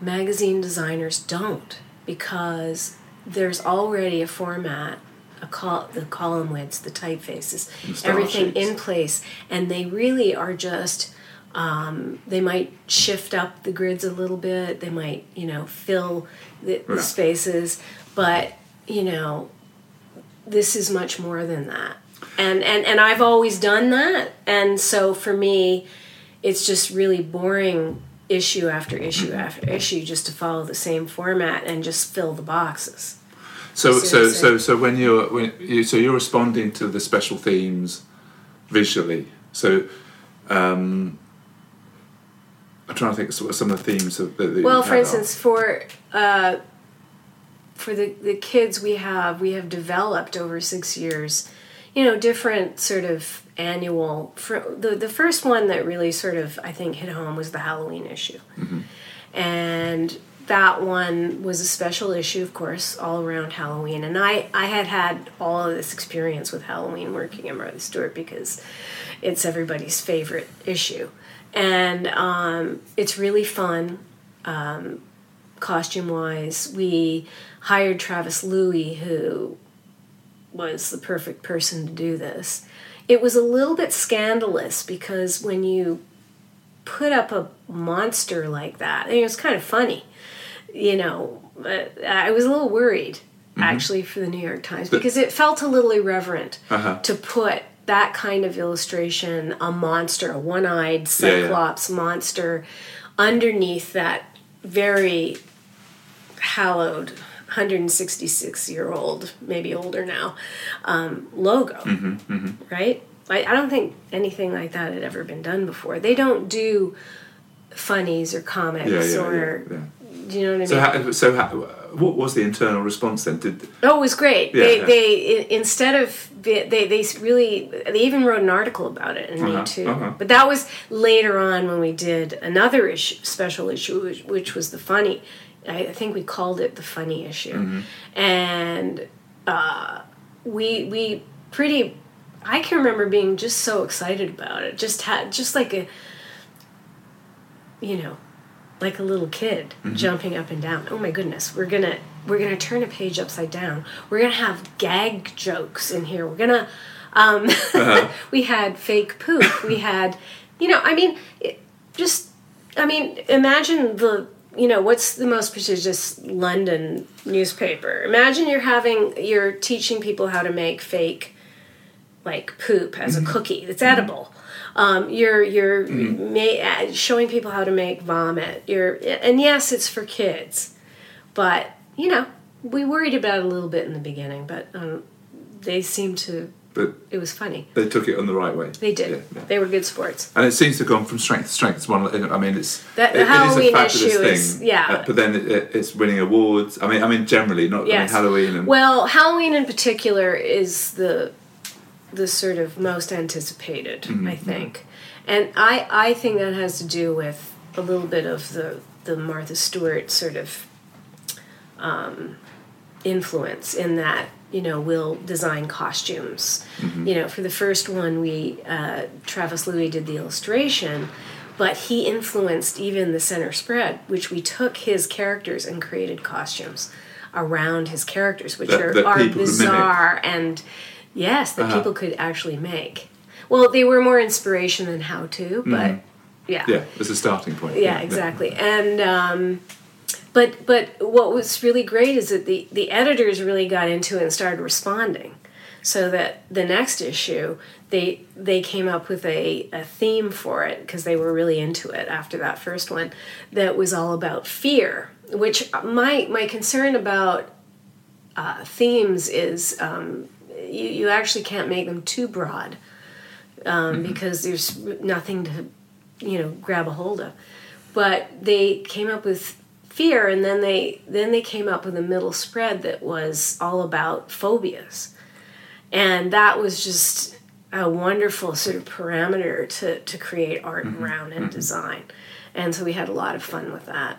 magazine designers don't because there's already a format a col- the column widths the typefaces everything
sheets.
in place and they really are just um, they might shift up the grids a little bit. They might you know fill the, the
Right.
spaces. But you know this is much more than that. And and and i've always done that. And so for me it's just really boring issue after issue after issue just to follow the same format and just fill the boxes.
So, so, so, so when you're when you, so you're responding to the special themes visually. So, um, I'm trying to think of some of the themes that. that
well for instance for uh, for the, the kids we have we have developed over six years you know different sort of annual for the, the first one that really sort of i think hit home was the halloween issue. And that one was a special issue of course all around halloween. And i i had had all of this experience with halloween working at martha stewart because it's everybody's favorite issue and um, it's really fun costume wise. We hired Travis Louie, who was the perfect person to do this. It was a little bit scandalous because when you put up a monster like that, it was kind of funny, you know, I was a little worried actually for the New York Times because it felt a little irreverent
Uh-huh.
to put that kind of illustration, a monster, a one eyed
Yeah, yeah.
cyclops monster, underneath that very hallowed 166 year old maybe older now um, logo
Mm-hmm,
right I, I don't think anything like that had ever been done before they don't do funnies or comics
Yeah, yeah,
or
yeah, yeah.
do you know what i
So,
mean
how, so how, what was the internal response then? Did
Oh, it was great.
Yeah,
they
yeah.
they instead of they they really they even wrote an article about it in
Uh-huh,
Me Too.
uh-huh.
But that was later on when we did another issue, special issue, which, which was the funny. I I think we called it the funny issue,
Mm-hmm.
and uh, we we pretty. I can remember being just so excited about it. Just had just like a, you know, like a little kid
Mm-hmm.
jumping up and down. Oh my goodness, we're gonna we're gonna turn a page upside down. We're gonna have gag jokes in here. We're gonna um,
Uh-huh. [laughs]
we had fake poop. We had, you know, I mean, it, just I mean, imagine the you know what's the most prestigious London newspaper. Imagine you're having you're teaching people how to make fake like poop as a cookie that's edible. Um, you're you're ma- uh, showing people how to make vomit. You're and yes, it's for kids, but you know we worried about it a little bit in the beginning, but um, they seem to.
but
It was funny.
they took it on the right way?
They did.
Yeah, yeah.
They were good sports.
And it seems to have gone from strength to strength. It's one. I mean, it's
That-
it- it is
Halloween
a fabulous
issue
thing.
is- yeah.
uh, but then it, it, it's winning awards. I mean, I mean, generally, not I mean, Halloween and
Well, Halloween in particular is the the sort of most anticipated,
Mm-hmm,
I think, and I I think that has to do with a little bit of the the Martha Stewart sort of um, influence in that you know we'll design costumes. You know for the first one we uh, travis louie did the illustration but he influenced even the center spread which we took his characters and created costumes around his characters which
That-
are,
that
are
people could mimic.
bizarre and yes that
Uh-huh.
people could actually make well they were more inspiration than how to but yeah
Yeah, as a starting point.
yeah, exactly. And um, but but what was really great is that the the editors really got into it and started responding, so that the next issue they they came up with a, a theme for it because they were really into it after that first one that was all about fear. Which my my concern about uh, themes is um, you you actually can't make them too broad um, mm-hmm. because there's nothing to you know grab a hold of. But they came up with fear and then they then they came up with a middle spread that was all about phobias. And that was just a wonderful sort of parameter to, to create art mm-hmm. around and mm-hmm. design. And so we had a lot of fun with that.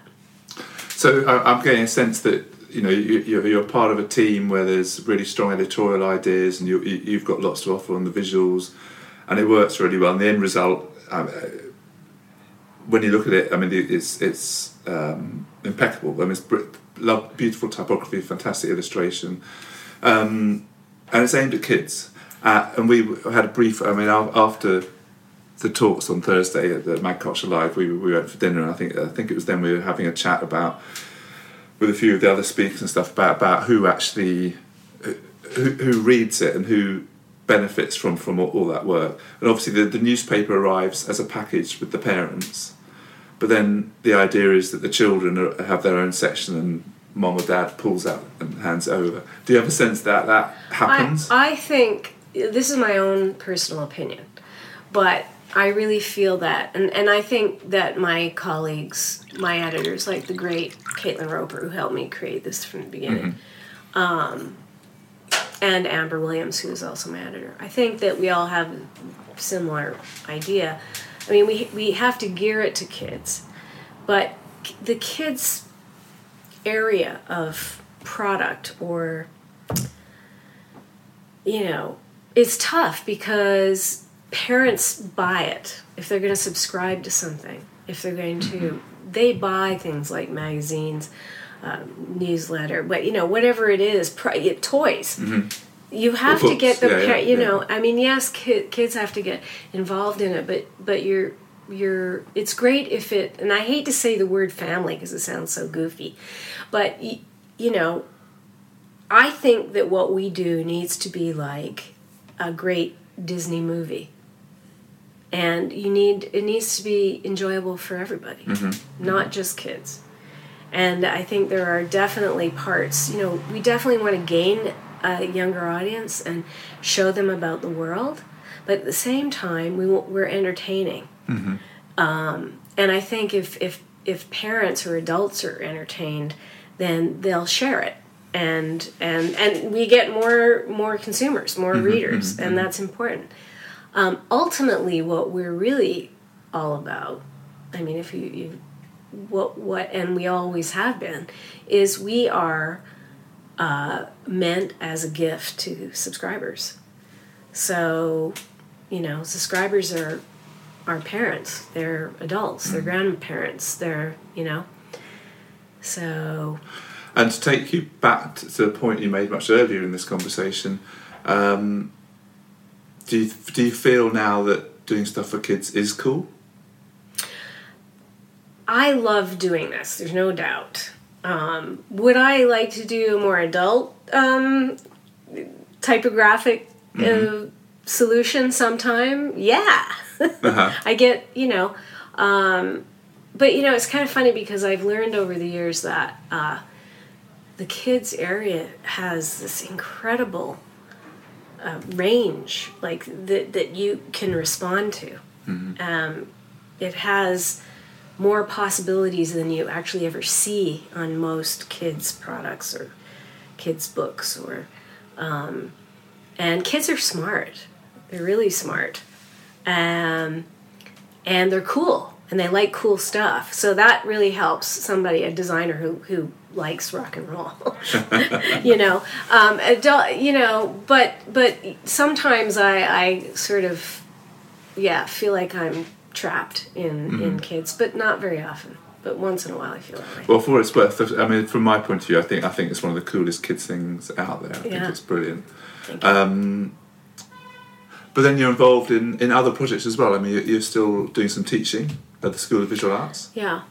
So I'm getting a sense that you know you, you're you're part of a team where there's really strong editorial ideas, and you, you- you've got lots to offer on the visuals, and it works really well. And the end result, um, uh, when you look at it, I mean, it's it's um, impeccable. I mean, it's beautiful typography, fantastic illustration, um, and it's aimed at kids. Uh, and we had a brief. I mean, after the talks on Thursday at the Culture Live, we, we went for dinner, and I think I think it was then we were having a chat about with a few of the other speakers and stuff about about who actually uh, who, who reads it and who benefits from from all, all that work. And obviously, the, the newspaper arrives as a package with the parents, but then the idea is that the children are, have their own section and. Mom or dad pulls out and hands it over. Do you have a sense that that happens?
I, I think this is my own personal opinion, but I really feel that, and, and I think that my colleagues, my editors, like the great Caitlin Roper, who helped me create this from the beginning, um, and Amber Williams, who is also my editor, I think that we all have a similar idea. I mean, we we have to gear it to kids, but the kids' area of product or you know, it's tough because parents buy it if they're going to subscribe to something. If they're going to, they buy things like magazines, um, newsletter, but you know, whatever it is, it, toys. You have to get the,
yeah, yeah,
par- you
yeah.
know. I mean, yes, ki- kids have to get involved in it, but but you're you're. It's great if it, and I hate to say the word family because it sounds so goofy, but y- you know, I think that what we do needs to be like a great Disney movie. And you need it needs to be enjoyable for everybody, mm-hmm. not just kids. And I think there are definitely parts, you know, we definitely want to gain a younger audience and show them about the world, but at the same time, we we're entertaining. Mm-hmm. Um, and I think if, if if parents or adults are entertained, then they'll share it, and and and we get more more consumers, more mm-hmm. readers, and that's important. Um, ultimately, what we're really all about, I mean, if you, you what what and we always have been, is we are uh, meant as a gift to subscribers. So, you know, subscribers are our parents. They're adults. They're grandparents. They're you know. So
And to take you back to the point you made much earlier in this conversation, um, do you, do you feel now that doing stuff for kids is cool?
I love doing this. There's no doubt. Um, would I like to do a more adult um, typographic uh, solution sometime? Yeah. [laughs]
Uh-huh.
I get, you know, um, but you know, it's kind of funny because I've learned over the years that uh, the kids area has this incredible uh, range, like that that you can respond to. Um, it has more possibilities than you actually ever see on most kids products or kids books or um, and kids are smart they're really smart um, and they're cool and they like cool stuff. So that really helps somebody, a designer who who likes rock and roll. [laughs] you know, um, adult, you know, but but sometimes I I sort of yeah feel like I'm trapped in
Mm-hmm.
in kids, but not very often. But once in a while, I feel that way.
Well, for what it's worth, I mean, from my point of view, I think I think it's one of the coolest kids things out there. I think it's brilliant. Um, but then you're involved in, in other projects as well. I mean, you're still doing some teaching at the School of Visual Arts.
Yeah.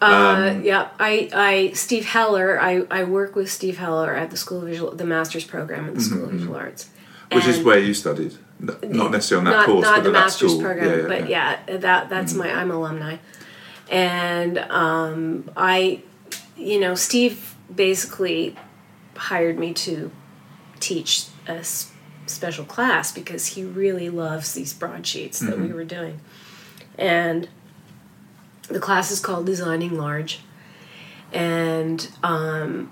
Uh,
Um,
yeah, I, I, Steve Heller, I, I work with Steve Heller at the School of Visual, the master's program at the School of Visual Arts.
Mm-hmm, Which is where you studied, not necessarily on that
not,
course,
not
but
the master's
school.
program, but yeah, that that's my I'm alumni, and um, I, you know, Steve basically hired me to teach a special class because he really loves these broadsheets that we were doing, and the class is called Designing Large, and um,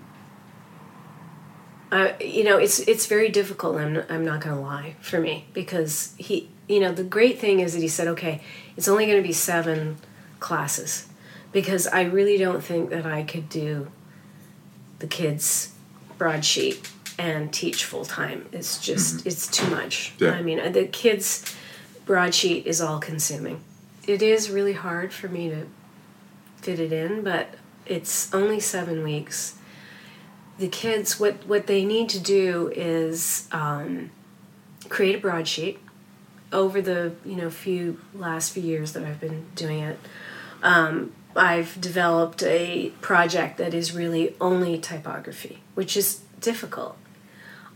uh, you know, it's it's very difficult. I'm I'm not going to lie for me because he, you know, the great thing is that he said, okay, it's only going to be seven classes because I really don't think that I could do the kids broadsheet and teach full time. It's just it's too much.
Yeah.
I mean, the kids broadsheet is all consuming. It is really hard for me to fit it in, but it's only seven weeks the kids what what they need to do is um, create a broadsheet over the you know few last few years that I've been doing it. Um, I've developed a project that is really only typography, which is difficult.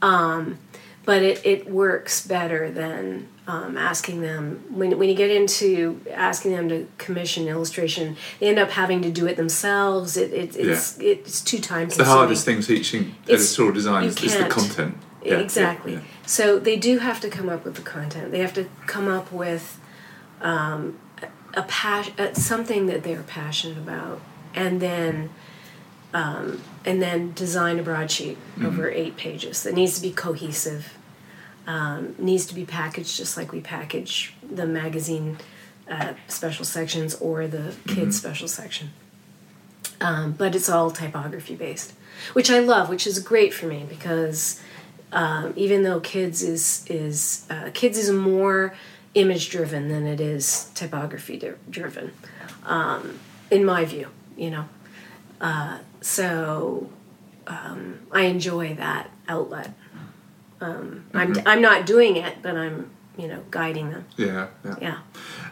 Um, but it, it works better than um, asking them when, when you get into asking them to commission illustration they end up having to do it themselves it, it, it's it's too time
The
consuming
hardest thing teaching
It's-
editorial design is, is the content. Yeah,
exactly
yeah, yeah.
so they do have to come up with the content they have to come up with um, a passion something that they're passionate about and then um, and then design a broadsheet
Mm-hmm.
over eight pages that needs to be cohesive um, needs to be packaged just like we package the magazine uh, special sections or the kids
Mm-hmm.
special section um, but it's all typography based, which I love, which is great for me because um, even though kids is is uh, kids is more image driven than it is typography di- driven, um, in my view, you know. Uh, so um, I enjoy that outlet. Um, I'm I'm not doing it, but I'm you know guiding them.
Yeah, yeah.
Yeah.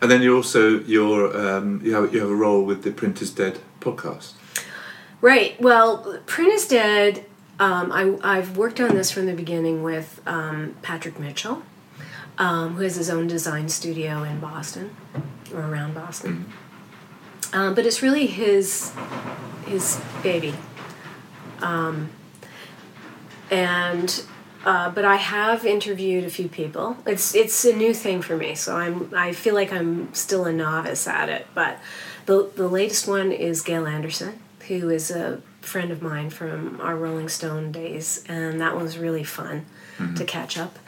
And then you're also you're um, you have you have a role with the Print is Dead podcast.
Right. Well, Print is Dead. Um, I, I've worked on this from the beginning with um, Patrick Mitchell, um, who has his own design studio in Boston or around Boston. Um, but it's really his his baby. Um, and uh, but I have interviewed a few people. It's it's a new thing for me, so I'm I feel like I'm still a novice at it. But the the latest one is Gail Anderson, who is a friend of mine from our Rolling Stone days, and that was really fun to catch up.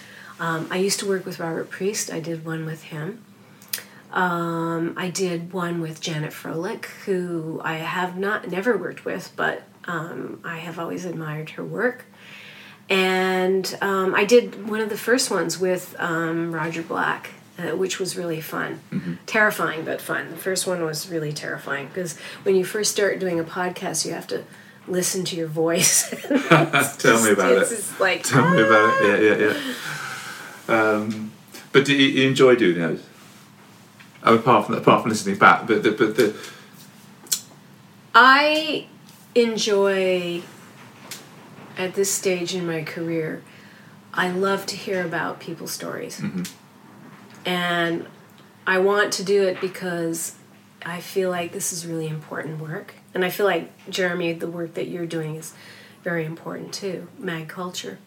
Um, I used to work with Robert Priest. I did one with him. Um, I did one with Janet Froelich, who I have not never worked with, but um, I have always admired her work. And um, I did one of the first ones with um, Roger Black, uh, which was really fun. Terrifying, but fun. The first one was really terrifying because when you first start doing a podcast, you have to listen to your voice. [laughs] [laughs]
Tell me about
it's
it.
just like,
Tell me about it. Yeah, yeah, yeah. [laughs] Um, but do you, you enjoy doing those? Oh, apart from apart from listening back, but the, but the
I enjoy at this stage in my career, I love to hear about people's stories. Mm-hmm. And I want to do it because I feel like this is really important work. And I feel like, Jeremy, the work that you're doing is very important too, mag culture.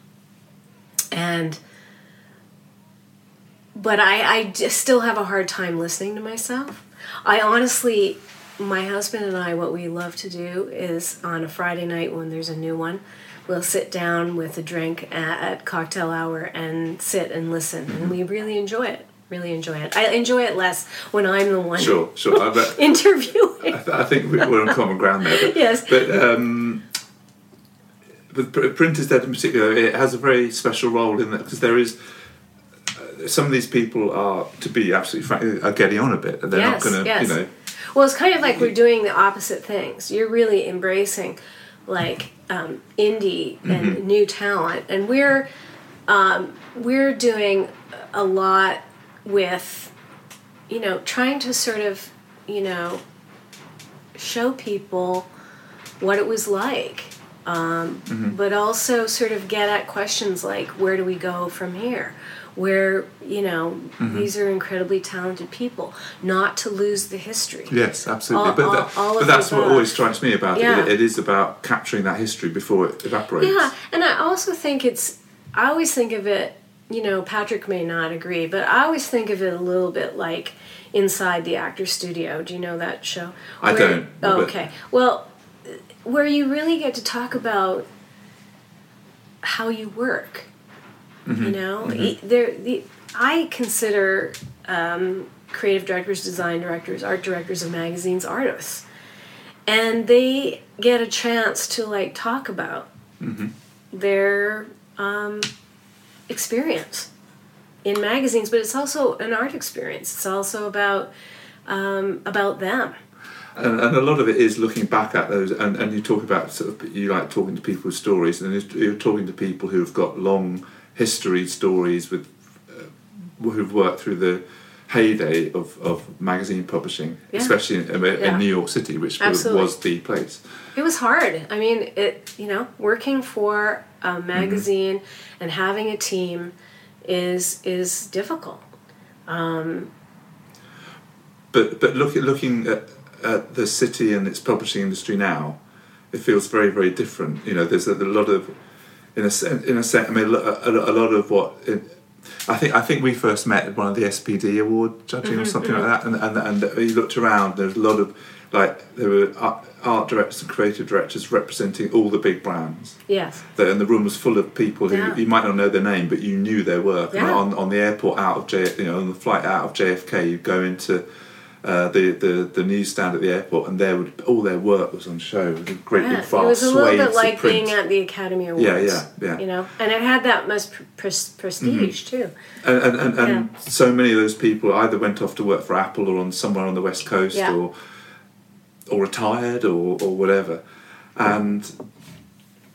And but I, I just still have a hard time listening to myself. I honestly, my husband and I, what we love to do is on a Friday night when there's a new one, we'll sit down with a drink at, at cocktail hour and sit and listen, and we really enjoy it. really enjoy it. I enjoy it less when I'm the one
Sure, sure. I, bet, [laughs]
interviewing.
I, th- I think we- we're on common ground there. But,
Yes.
But um, with pr- print is dead in particular, it has a very special role in that because there is. Uh, some of these people are, to be absolutely frank, are getting on a bit. They're
Yes,
not going to,
yes.
you know.
Well, it's kind of like we're doing the opposite things. You're really embracing like um, indie and new talent, and we're um, we're doing a lot with you know trying to sort of you know show people what it was like. Um, But also, sort of get at questions like, where do we go from here? Where, you know, mm-hmm. these are incredibly talented people, not to lose the history.
Yes, absolutely.
All-
but that,
all
but that's what always strikes me about
Yeah.
it. It is about capturing that history before it evaporates.
Yeah, and I also think it's. I always think of it. You know, Patrick may not agree, but I always think of it a little bit like inside the actor studio. Do you know that show?
I
Where-
don't,
Oh, okay. Well, where you really get to talk about how you work.
Mm-hmm.
You know, E- there. The I consider um, creative directors, design directors, art directors of magazines artists, and they get a chance to like talk about their um, experience in magazines, but it's also an art experience. It's also about um, about them.
and, and a lot of it is looking back at those and, and you talk about sort of you like talking to people's stories and you're- talking to people who've got long history stories with uh, who've worked through the heyday of, of magazine publishing
Yeah.
especially in, in
Yeah.
New York City which was,
Absolutely.
was the place
It was hard. I mean, it you know, working for a magazine and having a team is is difficult.
but but look at looking at, at the city and its publishing industry now it feels very very different you know there's a, a lot of in a sen- in a sense I mean a, a, a lot of what it, I think I think we first met at one of the SPD award judging or mm-hmm, something like mm-hmm. that and, and and you looked around there's a lot of like there were art, art directors and creative directors representing all the big brands
Yes.
and the room was full of people who
Yeah.
you might not know their name, but you knew their work. And
Yeah.
on on the airport out of J, you know, on the flight out of JFK, you go into uh, the, the the newsstand at the airport, and there would all their work was on show great
Yeah.
big fast
It was a little bit like being at the Academy Awards.
Yeah, yeah, yeah.
You know, and it had that much pr- pres- prestige too.
and and, and, and
Yeah.
so many of those people either went off to work for Apple or on somewhere on the west coast
Yeah.
or or retired or, or whatever and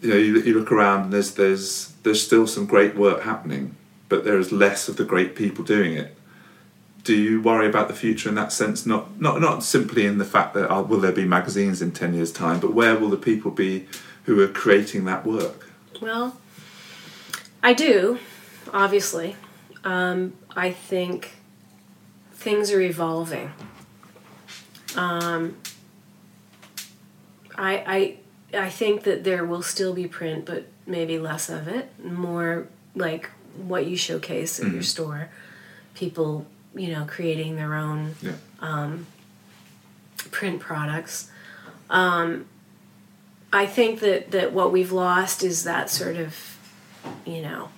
you know you, you look around and there's there's there's still some great work happening but there is less of the great people doing it do you worry about the future in that sense not not not simply in the fact that oh, will there be magazines in 10 years time but where will the people be who are creating that work
Well, I do, obviously. Um, I think things are evolving. Um, I, I, I think that there will still be print, but maybe less of it. More like what you showcase in your store. People, you know, creating their own
yeah
print products. Um, I think that, that what we've lost is that sort of, you know,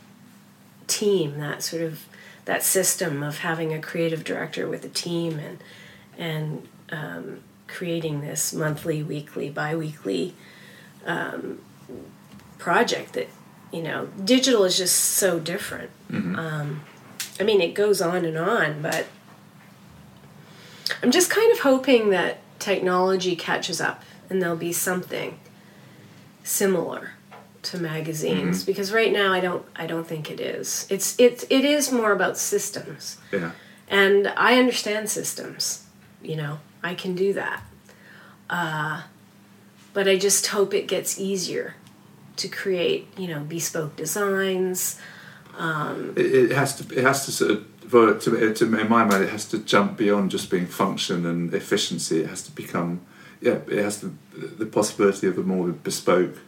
team, that sort of that system of having a creative director with a team and and um, creating this monthly, weekly, biweekly um, project that you know digital is just so different. Um, I mean, it goes on and on, but I'm just kind of hoping that technology catches up and there'll be something similar to magazines because right now I don't I don't think it is. It's it it is more about systems.
yeah
And I understand systems, you know. I can do that. Uh, but I just hope it gets easier to create, you know, bespoke designs.
It, it has to it has to sort of for to, to in my mind it has to jump beyond just being function and efficiency. It has to become yeah it has to the possibility of a more bespoke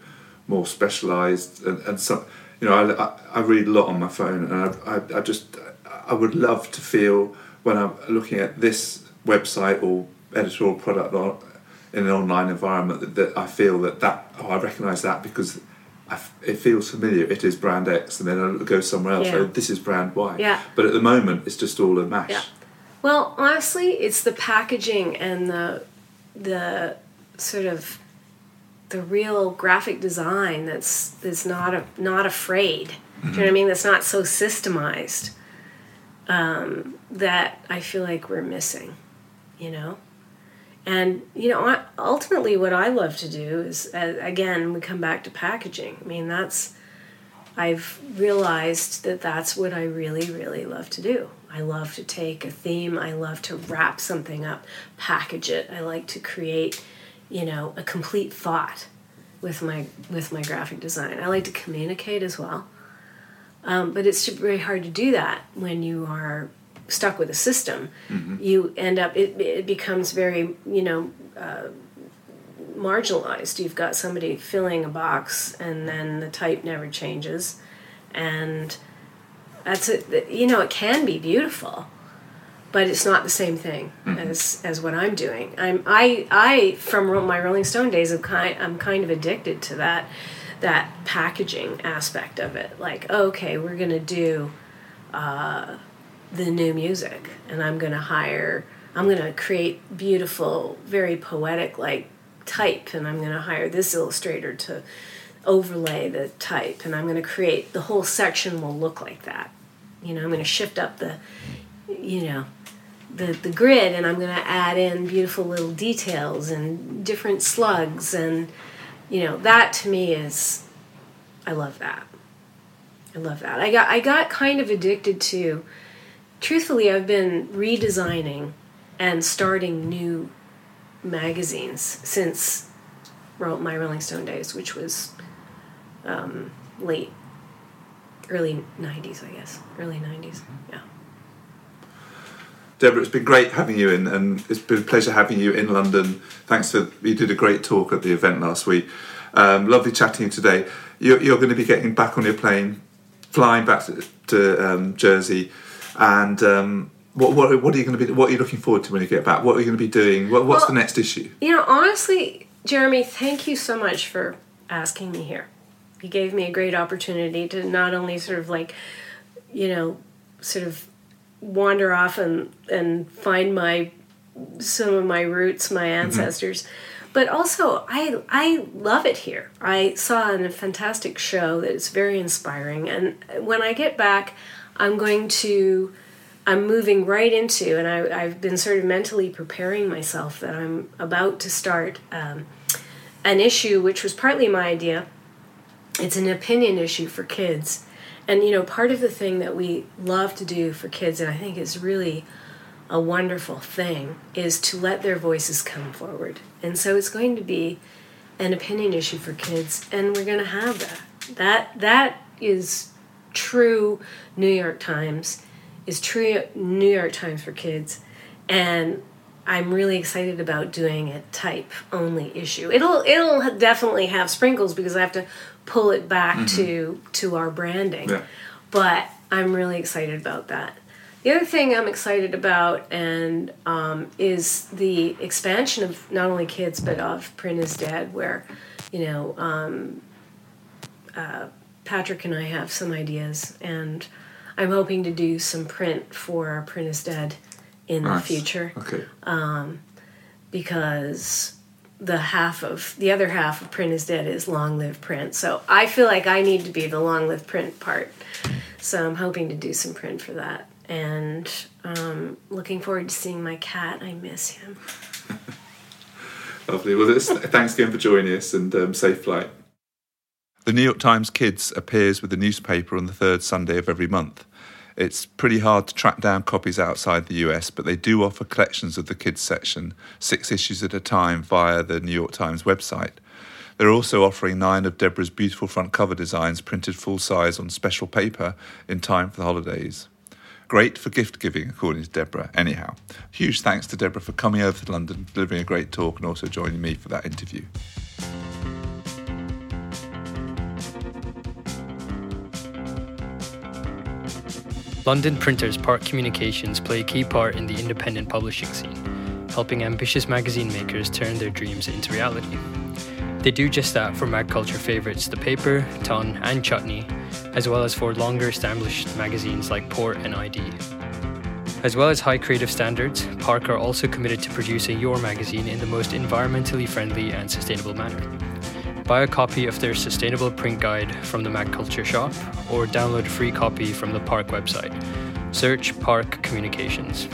more specialized and, and some you know I, I, I read a lot on my phone and I, I, I just I would love to feel when I'm looking at this website or editorial product in an online environment that, that I feel that that oh I recognize that because it feels familiar. It is brand X, and then I'll go somewhere else.
Yeah.
Oh, this is brand Y.
Yeah.
But at the moment, it's just all a mash.
Yeah. Well, honestly, it's the packaging and the the sort of the real graphic design that's that's not a, not afraid. Do you know what I mean? That's not so systemized. Um, that I feel like we're missing. You know. And you know, ultimately, what I love to do is, uh, again, we come back to packaging. I mean, that's I've realized that that's what I really, really love to do. I love to take a theme, I love to wrap something up, package it. I like to create, you know, a complete thought with my with my graphic design. I like to communicate as well. Um, but it's very hard to do that when you are stuck with a system. You end up it, it becomes very you know uh, marginalized. You've got somebody filling a box, and then the type never changes, and that's it. You know, it can be beautiful, but it's not the same thing as as what I'm doing. I'm I I from my Rolling Stone days, I'm kind I'm kind of addicted to that that packaging aspect of it. Like, okay, we're gonna do uh, the new music, and I'm gonna hire. I'm gonna create beautiful, very poetic like type, and I'm gonna hire this illustrator to overlay the type, and I'm gonna create the whole section will look like that. You know, I'm gonna shift up the, you know, the the grid, and I'm gonna add in beautiful little details and different slugs, and you know that to me is, I love that. I love that. I got I got kind of addicted to. Truthfully, I've been redesigning and starting new magazines since my Rolling Stone days, which was um, late, early '90s, I guess, early '90s. Yeah.
Debra, it's been great having you in, and it's been a pleasure having you in London. Thanks for you did a great talk at the event last week. Um, lovely chatting today. You're, you're going to be getting back on your plane, flying back to, to um, Jersey, and um, what, what what are you going to be? What are you looking forward to when you get back? What are you going to be doing? What, what's
Well-
the next issue?
You know, honestly, Jeremy, thank you so much for asking me here. You gave me a great opportunity to not only sort of like, you know, sort of wander off and and find my some of my roots, my ancestors, but also I I love it here. I saw a fantastic show that is very inspiring, and when I get back, I'm going to. I'm moving right into, and I, I've been sort of mentally preparing myself that I'm about to start um, an issue which was partly my idea. It's an opinion issue for kids. And, you know, part of the thing that we love to do for kids, and I think is really a wonderful thing, is to let their voices come forward. And so it's going to be an opinion issue for kids, and we're going to have that. That that is true New York Times is true New York Times for kids, and I'm really excited about doing a type only issue. It'll it'll definitely have sprinkles because I have to pull it back to to our branding.
Yeah.
But I'm really excited about that. The other thing I'm excited about and um, is the expansion of not only kids but of Print is Dead, where you know um, uh, Patrick and I have some ideas, and I'm hoping to do some print for Print is Dead in
Nice.
the future
Okay.
because the half of the other half of print is dead is long live print so i feel like i need to be the long live print part so i'm hoping to do some print for that and um, looking forward to seeing my cat i miss him [laughs]
Lovely. Well, thanks again for joining us and um, safe flight. The New York Times Kids appears with the newspaper on the third Sunday of every month. It's pretty hard to track down copies outside the US, but they do offer collections of the kids section, six issues at a time, via the New York Times website. They're also offering nine of Debra's beautiful front cover designs printed full size on special paper in time for the holidays. Great for gift giving, according to Debra. Anyhow, huge thanks to Debra for coming over to London, delivering a great talk, and also joining me for that interview.
London printers Park Communications play a key part in the independent publishing scene, helping ambitious magazine makers turn their dreams into reality. They do just that for mag culture favourites The Paper, Ton, and Chutney, as well as for longer established magazines like Port and ID. As well as high creative standards, Park are also committed to producing your magazine in the most environmentally friendly and sustainable manner. Buy a copy of their sustainable print guide from the Mag Culture shop or download a free copy from the Park website. Search Park Communications.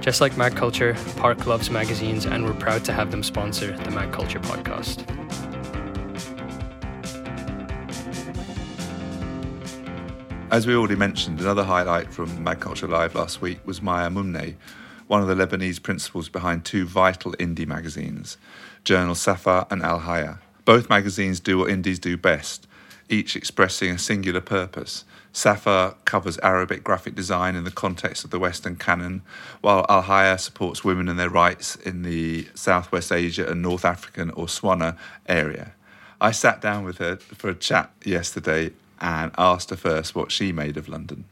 Just like Mag Culture, Park loves magazines and we're proud to have them sponsor the Mag Culture podcast.
As we already mentioned, another highlight from Mag Culture Live last week was Maya Moumne, one of the Lebanese principals behind two vital indie magazines, Journal Safar and Al Hayya. Both magazines do what indies do best, each expressing a singular purpose. Safar covers Arabic graphic design in the context of the Western canon, while Al Hayya supports women and their rights in the Southwest Asia and North African or SWANA area. I sat down with her for a chat yesterday and asked her first what she made of London.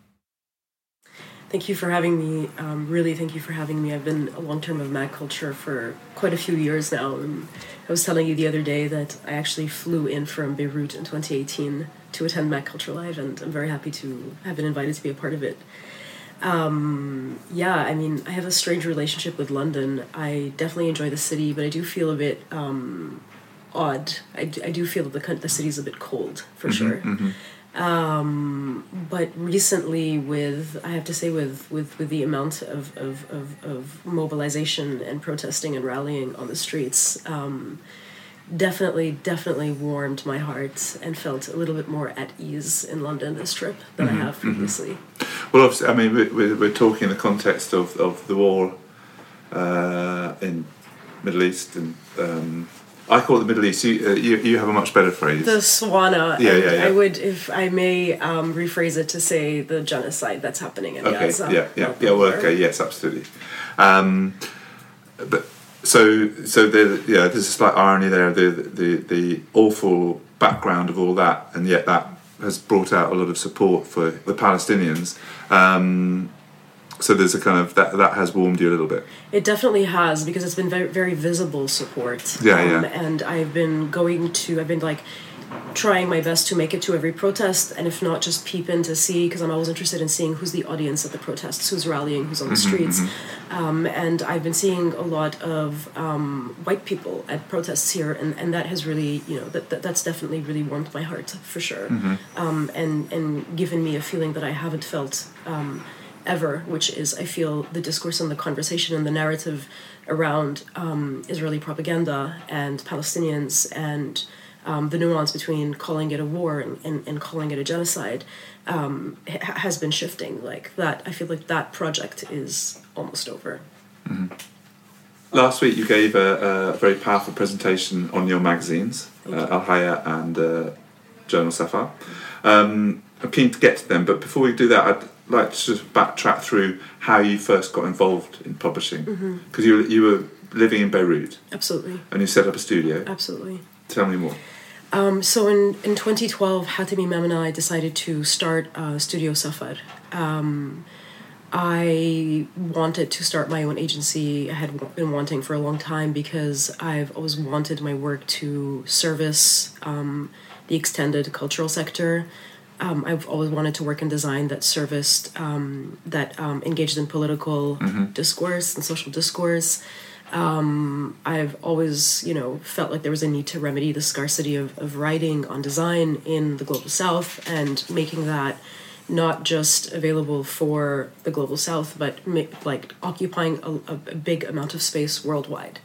Thank you for having me. Um, really, thank you for having me. I've been a long term of mag culture for quite a few years now. And I was telling you the other day that I actually flew in from Beirut in 2018 to attend magCulture Live, and I'm very happy to have been invited to be a part of it. Um, yeah, I mean, I have a strange relationship with London. I definitely enjoy the city, but I do feel a bit um, odd. I, I do feel that the, the city's a bit cold, for
Mm-hmm,
sure. Um, but recently, with I have to say, with with, with the amount of, of, of, of mobilization and protesting and rallying on the streets, um, definitely definitely warmed my heart and felt a little bit more at ease in London this trip than I have previously.
Well, obviously, I mean, we're, we're, we're talking in the context of, of the war uh, in Middle East, and um, I call it the Middle East. You, uh, you, you have a much better phrase.
The Swana.
Yeah, yeah, yeah.
I would, if I may, um, rephrase it to say the genocide that's happening in
okay,
Gaza.
yeah, yeah, yeah. Well, okay, yes, absolutely. Um, but so, so there, yeah, there's a slight irony there. The, the the awful background of all that, and yet that has brought out a lot of support for the Palestinians. Um, so there's a kind of that that has warmed you a little bit.
It definitely has because it's been very, very visible support. Um,
Yeah, yeah.
And I've been going to, I've been like trying my best to make it to every protest, and if not, just peep in to see because I'm always interested in seeing who's the audience at the protests, who's rallying, who's on the streets. Um, and I've been seeing a lot of um, white people at protests here, and, and that has really, you know, that, that that's definitely really warmed my heart for sure, um, and and given me a feeling that I haven't felt. Ever, which is I feel the discourse and the conversation and the narrative around um, Israeli propaganda and Palestinians and um, the nuance between calling it a war and, and, and calling it a genocide um, ha- has been shifting. Like that, I feel like that project is almost over.
Last week, you gave a, a very powerful presentation on your magazines, uh, Al Hayya and uh, Journal Safar. Um, I'm keen to get to them, but before we do that, I'd like to backtrack through how you first got involved in publishing. Because you, were- you were living in Beirut
Absolutely,
and you set up a studio.
absolutely.
Tell me more.
Um, so in, in 2012, Hatem Imam and I decided to start uh, Studio Safar. Um, I wanted to start my own agency. I had been wanting for a long time because I've always wanted my work to service um, the extended cultural sector. Um, I've always wanted to work in design that serviced, um, that um, engaged in political discourse and social discourse. Um, I've always, you know, felt like there was a need to remedy the scarcity of, of writing on design in the global south and making that not just available for the global south, but like occupying a, a big amount of space worldwide.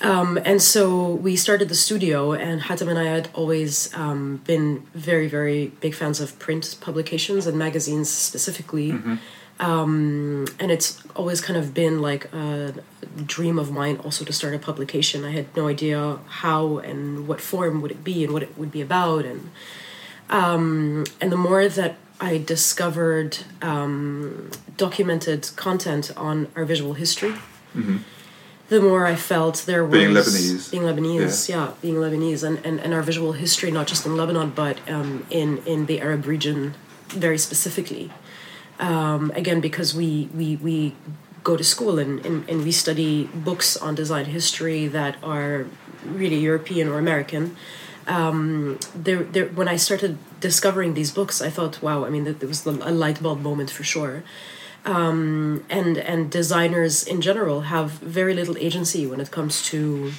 Um, and so we started the studio, and Hatem and I had always um, been very, very big fans of print publications and magazines specifically. Um, and it's always kind of been like a dream of mine also to start a publication. I had no idea how and what form would it be and what it would be about. And, um, and the more that I discovered um, documented content on our visual history, the more I felt there was
Being Lebanese.
being Lebanese, yeah, being Lebanese, and, and, and our visual history, not just in Lebanon, but um, in in the Arab region, very specifically. Um, again, because we we we go to school and, and, and we study books on design history that are really European or American. Um, there, there, when I started discovering these books, I thought, wow, I mean, that there was a light bulb moment for sure. Um, and and designers in general have very little agency when it comes to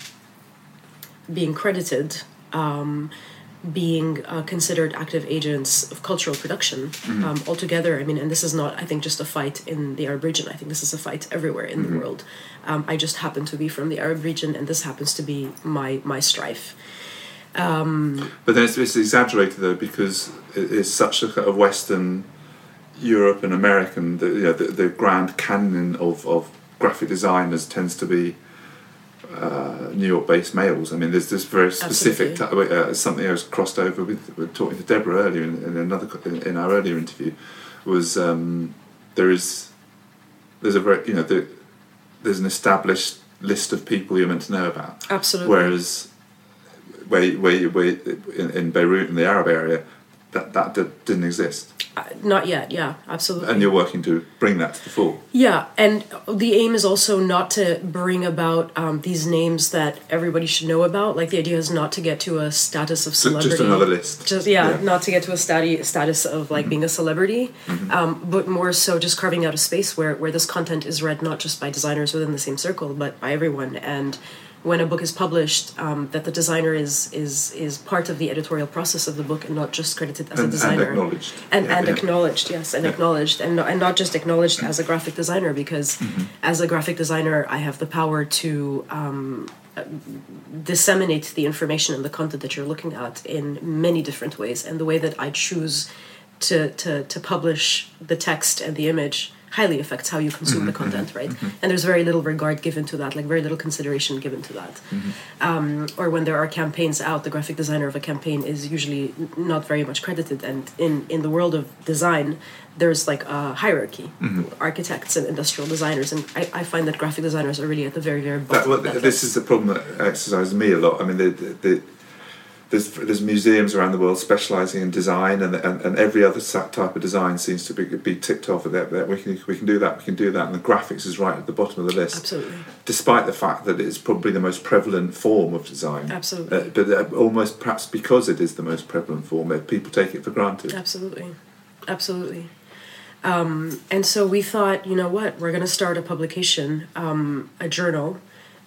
being credited, um, being uh, considered active agents of cultural production um, altogether. I mean, and this is not, I think, just a fight in the Arab region. I think this is a fight everywhere in the world. Um, I just happen to be from the Arab region, and this happens to be my my strife.
But then it's, it's exaggerated though because it's such a kind of Western Europe and American. The, you know, the, the grand canon of, of graphic designers tends to be uh, New York-based males. I mean, there's this very specific t- uh, something I was crossed over with, with talking to Debra earlier in, in another in, in our earlier interview was um, there is there's a very you know the, there's an established list of people you're meant to know about.
Absolutely.
Whereas where, where, where in, in Beirut in the Arab area, that that d- didn't exist,
Uh, not yet. Yeah, absolutely.
and you're working to bring that to the fore.
Yeah, and the aim is also not to bring about um, these names that everybody should know about. Like the idea is not to get to a status of celebrity.
just another list.
Just yeah,
Yeah.
not to get to a stati- status of like being a celebrity, um, but more so just carving out a space where where this content is read not just by designers within the same circle, but by everyone. And when a book is published, um, that the designer is is is part of the editorial process of the book and not just credited as
And-
a
and
designer
acknowledged.
and,
Yeah,
and
yeah.
acknowledged yes and
Yeah.
acknowledged and not, and not just acknowledged as a graphic designer because
Mm-hmm.
as a graphic designer i have the power to um, disseminate the information and the content that you're looking at in many different ways and the way that i choose to, to, to publish the text and the image highly affects how you consume the mm-hmm, content mm-hmm, right? Mm-hmm. and there's very little regard given to that like very little consideration given to that. Um, or when there are campaigns out the graphic designer of a campaign is usually not very much credited. And in in the world of design there's like a hierarchy architects and industrial designers. And I, I find that graphic designers are really at the very very bottom
That, well,
that
this
list.
is the problem that exercises me a lot. I mean, the, the, the, there's there's museums around the world specialising in design, and, and and every other type of design seems to be be ticked off. That that we can we can do that, we can do that, and the graphics is right at the bottom of the list.
absolutely
Despite the fact that it's probably the most prevalent form of design.
Absolutely.
Uh, but uh, almost perhaps because it is the most prevalent form, uh, people take it for granted.
Absolutely, absolutely. Um, and so we thought, you know what, we're going to start a publication, um, a journal,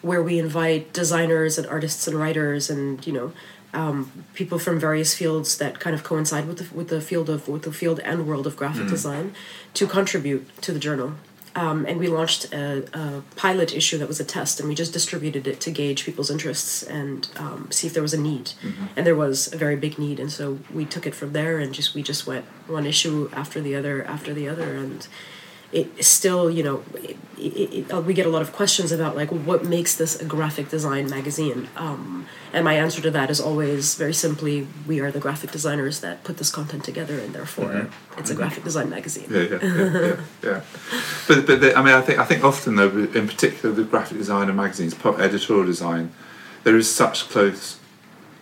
where we invite designers and artists and writers and you know um, people from various fields that kind of coincide with the with the field of with the field and world of graphic design to contribute to the journal. Um, and we launched a, a pilot issue that was a test, and we just distributed it to gauge people's interests and um, see if there was a need. And there was a very big need, and so we took it from there, and just we just went one issue after the other after the other, and it still, you know, it, it, it, uh, we get a lot of questions about like what makes this a graphic design magazine, um, and my answer to that is always very simply: we are the graphic designers that put this content together, and therefore mm-hmm. it's a mm-hmm. graphic design magazine.
Yeah, yeah, yeah, yeah, yeah. But but the, I mean, I think I think often though, in particular the graphic design and magazines, po- editorial design, there is such close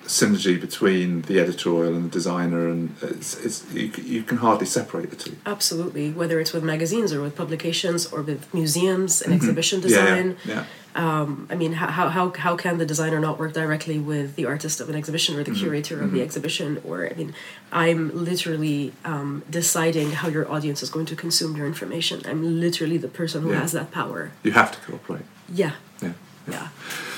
synergy between the editorial and the designer, and it's, it's you, you can hardly separate the two.
Absolutely, whether it's with magazines or with publications or with museums and exhibition
Mm-hmm. Yeah, yeah,
design.
yeah.
Um, I mean, how, how, how, how can the designer not work directly with the artist of an exhibition or the
Mm-hmm.
curator of the exhibition? Or, I mean, I'm literally um, deciding how your audience is going to consume your information. I'm literally the person who
Yeah.
has that power.
You have to cooperate.
Yeah,
Yeah.
yeah.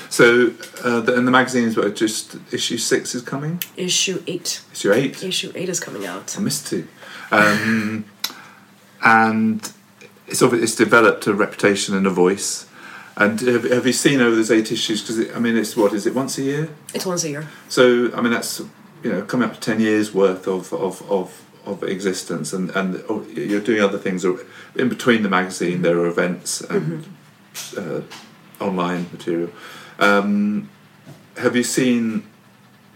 So, uh, the, and the magazines were just issue six is coming.
Issue 8.
Issue eight.
Issue 8 is coming out.
I missed two. Um, and it's it's developed a reputation and a voice. And have, have you seen over those eight issues? Because I mean, it's what is it once a year?
It's once a year.
So I mean, that's you know coming up to ten years worth of of of, of existence, and and oh, you're doing other things. In between the magazine, there are events and uh, online material. Um, have you seen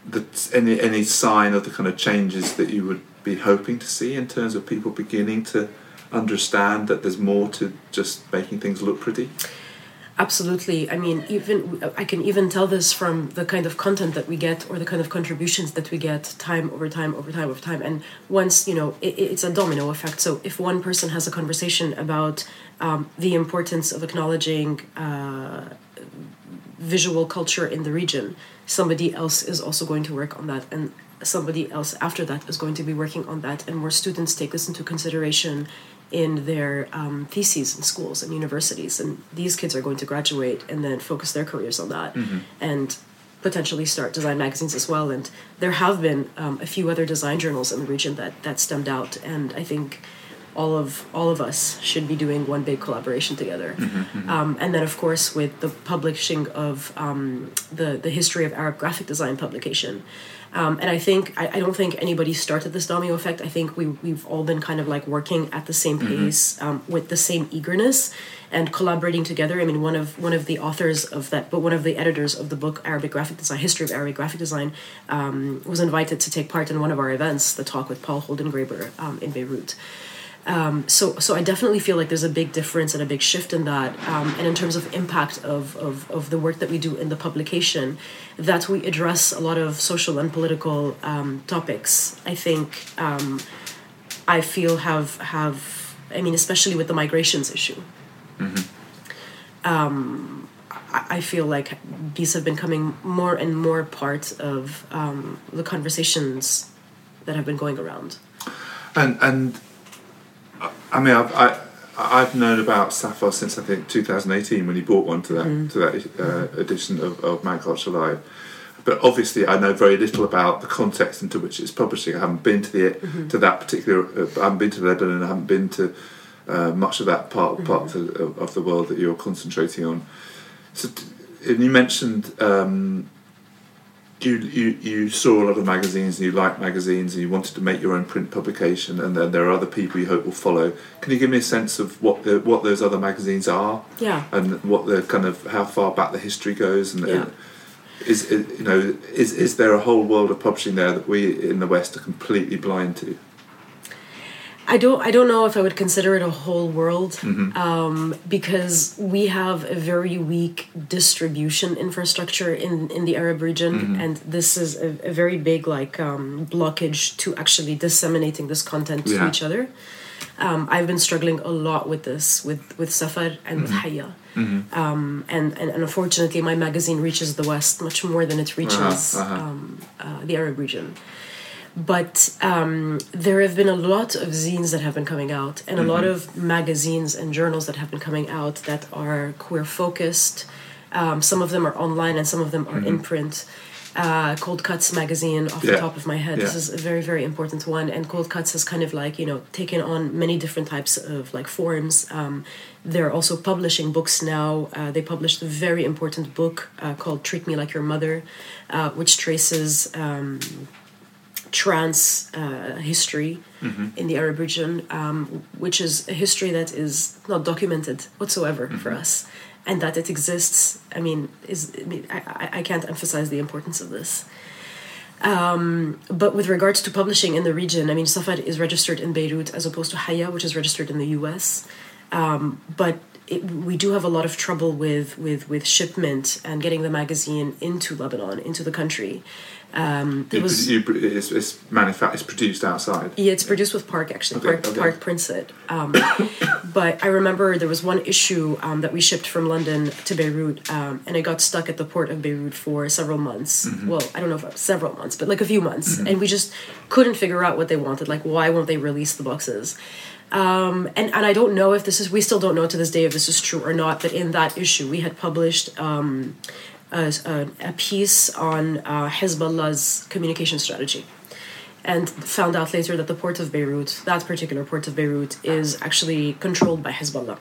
the, any any sign of the kind of changes that you would be hoping to see in terms of people beginning to understand that there's more to just making things look pretty?
Absolutely. I mean, even I can even tell this from the kind of content that we get or the kind of contributions that we get time over time over time over time. And once you know, it, it's a domino effect. So if one person has a conversation about um, the importance of acknowledging. Uh, visual culture in the region, somebody else is also going to work on that, and somebody else after that is going to be working on that, and more students take this into consideration in their um, theses in schools and universities, and these kids are going to graduate and then focus their careers on that, and potentially start design magazines as well. And there have been um, a few other design journals in the region that that stemmed out, and I think all of all of us should be doing one big collaboration together. Um, and then, of course, with the publishing of um, the the history of Arab graphic design publication. Um, and I think I, I don't think anybody started this domino effect. I think we we've all been kind of like working at the same pace um, with the same eagerness and collaborating together. I mean, one of one of the authors of that, but one of the editors of the book Arabic Graphic Design, History of Arabic Graphic Design, um, was invited to take part in one of our events, the talk with Paul Holdengraber um, in Beirut. Um, so, so I definitely feel like there's a big difference and a big shift in that. Um, and in terms of impact of, of, of the work that we do in the publication, that we address a lot of social and political um, topics. I think um, I feel have have I mean, especially with the migrations issue. Um, I I feel like these have been coming more and more part of um, the conversations that have been going around.
And and I- mean, I've I, I've known about Safar since I think 2018 when he bought one to that to that uh, edition of, of Mag Culture Live. But obviously, I know very little about the context into which it's publishing. I haven't been to the to that particular. Uh, I haven't been to Lebanon. I haven't been to uh, much of that part part of, of, of the world that you're concentrating on. So, and you mentioned um, you, you you saw a lot of magazines and you liked magazines and you wanted to make your own print publication and then there are other people you hope will follow. Can you give me a sense of what the, what those other magazines are
Yeah.
and what the kind of how far back the history goes and
Yeah.
is is you know is is there a whole world of publishing there that we in the West are completely blind to?
I don't. I don't know if I would consider it a whole world
Mm-hmm.
um, because we have a very weak distribution infrastructure in in the Arab region,
Mm-hmm.
and this is a, a very big like um, blockage to actually disseminating this content to each other. Um, I've been struggling a lot with this with with Safar and with
Mm-hmm.
Hayya. Um, and, and and unfortunately, my magazine reaches the West much more than it reaches
uh-huh.
Um, uh, the Arab region but um, there have been a lot of zines that have been coming out and a lot of magazines and journals that have been coming out that are queer focused. Um, some of them are online and some of them are in print. Uh, cold cuts magazine off the top of my head. This is a very very important one. And cold cuts has kind of like you know taken on many different types of like forms. Um, they're also publishing books now. Uh, they published a very important book uh, called treat me like your mother uh, which traces um, trans uh, history in the Arab region, um, which is a history that is not documented whatsoever for us, and that it exists. I mean, is I, mean, I- I can't emphasize the importance of this. Um, but with regards to publishing in the region, I mean, Safar is registered in Beirut as opposed to Hayya, which is registered in the U.S. Um, but it, we do have a lot of trouble with, with, with shipment and getting the magazine into Lebanon, into the country. Um, there
You,
was,
you, it's, it's manufa- it's produced outside.
yeah, it's produced with Park actually.
Okay,
Park,
okay.
Park prints it. Um, [coughs] but I remember there was one issue um, that we shipped from London to Beirut, um, and it got stuck at the port of Beirut for several months.
Mm-hmm.
Well, I don't know if it was several months, but like a few months, and we just couldn't figure out what they wanted. Like, why won't they release the boxes? Um, and and I don't know if this is. We still don't know to this day if this is true or not. But in that issue, we had published. Um, a, a, piece on uh, Hezbollah's communication strategy and found out later that the port of Beirut, that particular port of Beirut, is actually controlled by Hezbollah.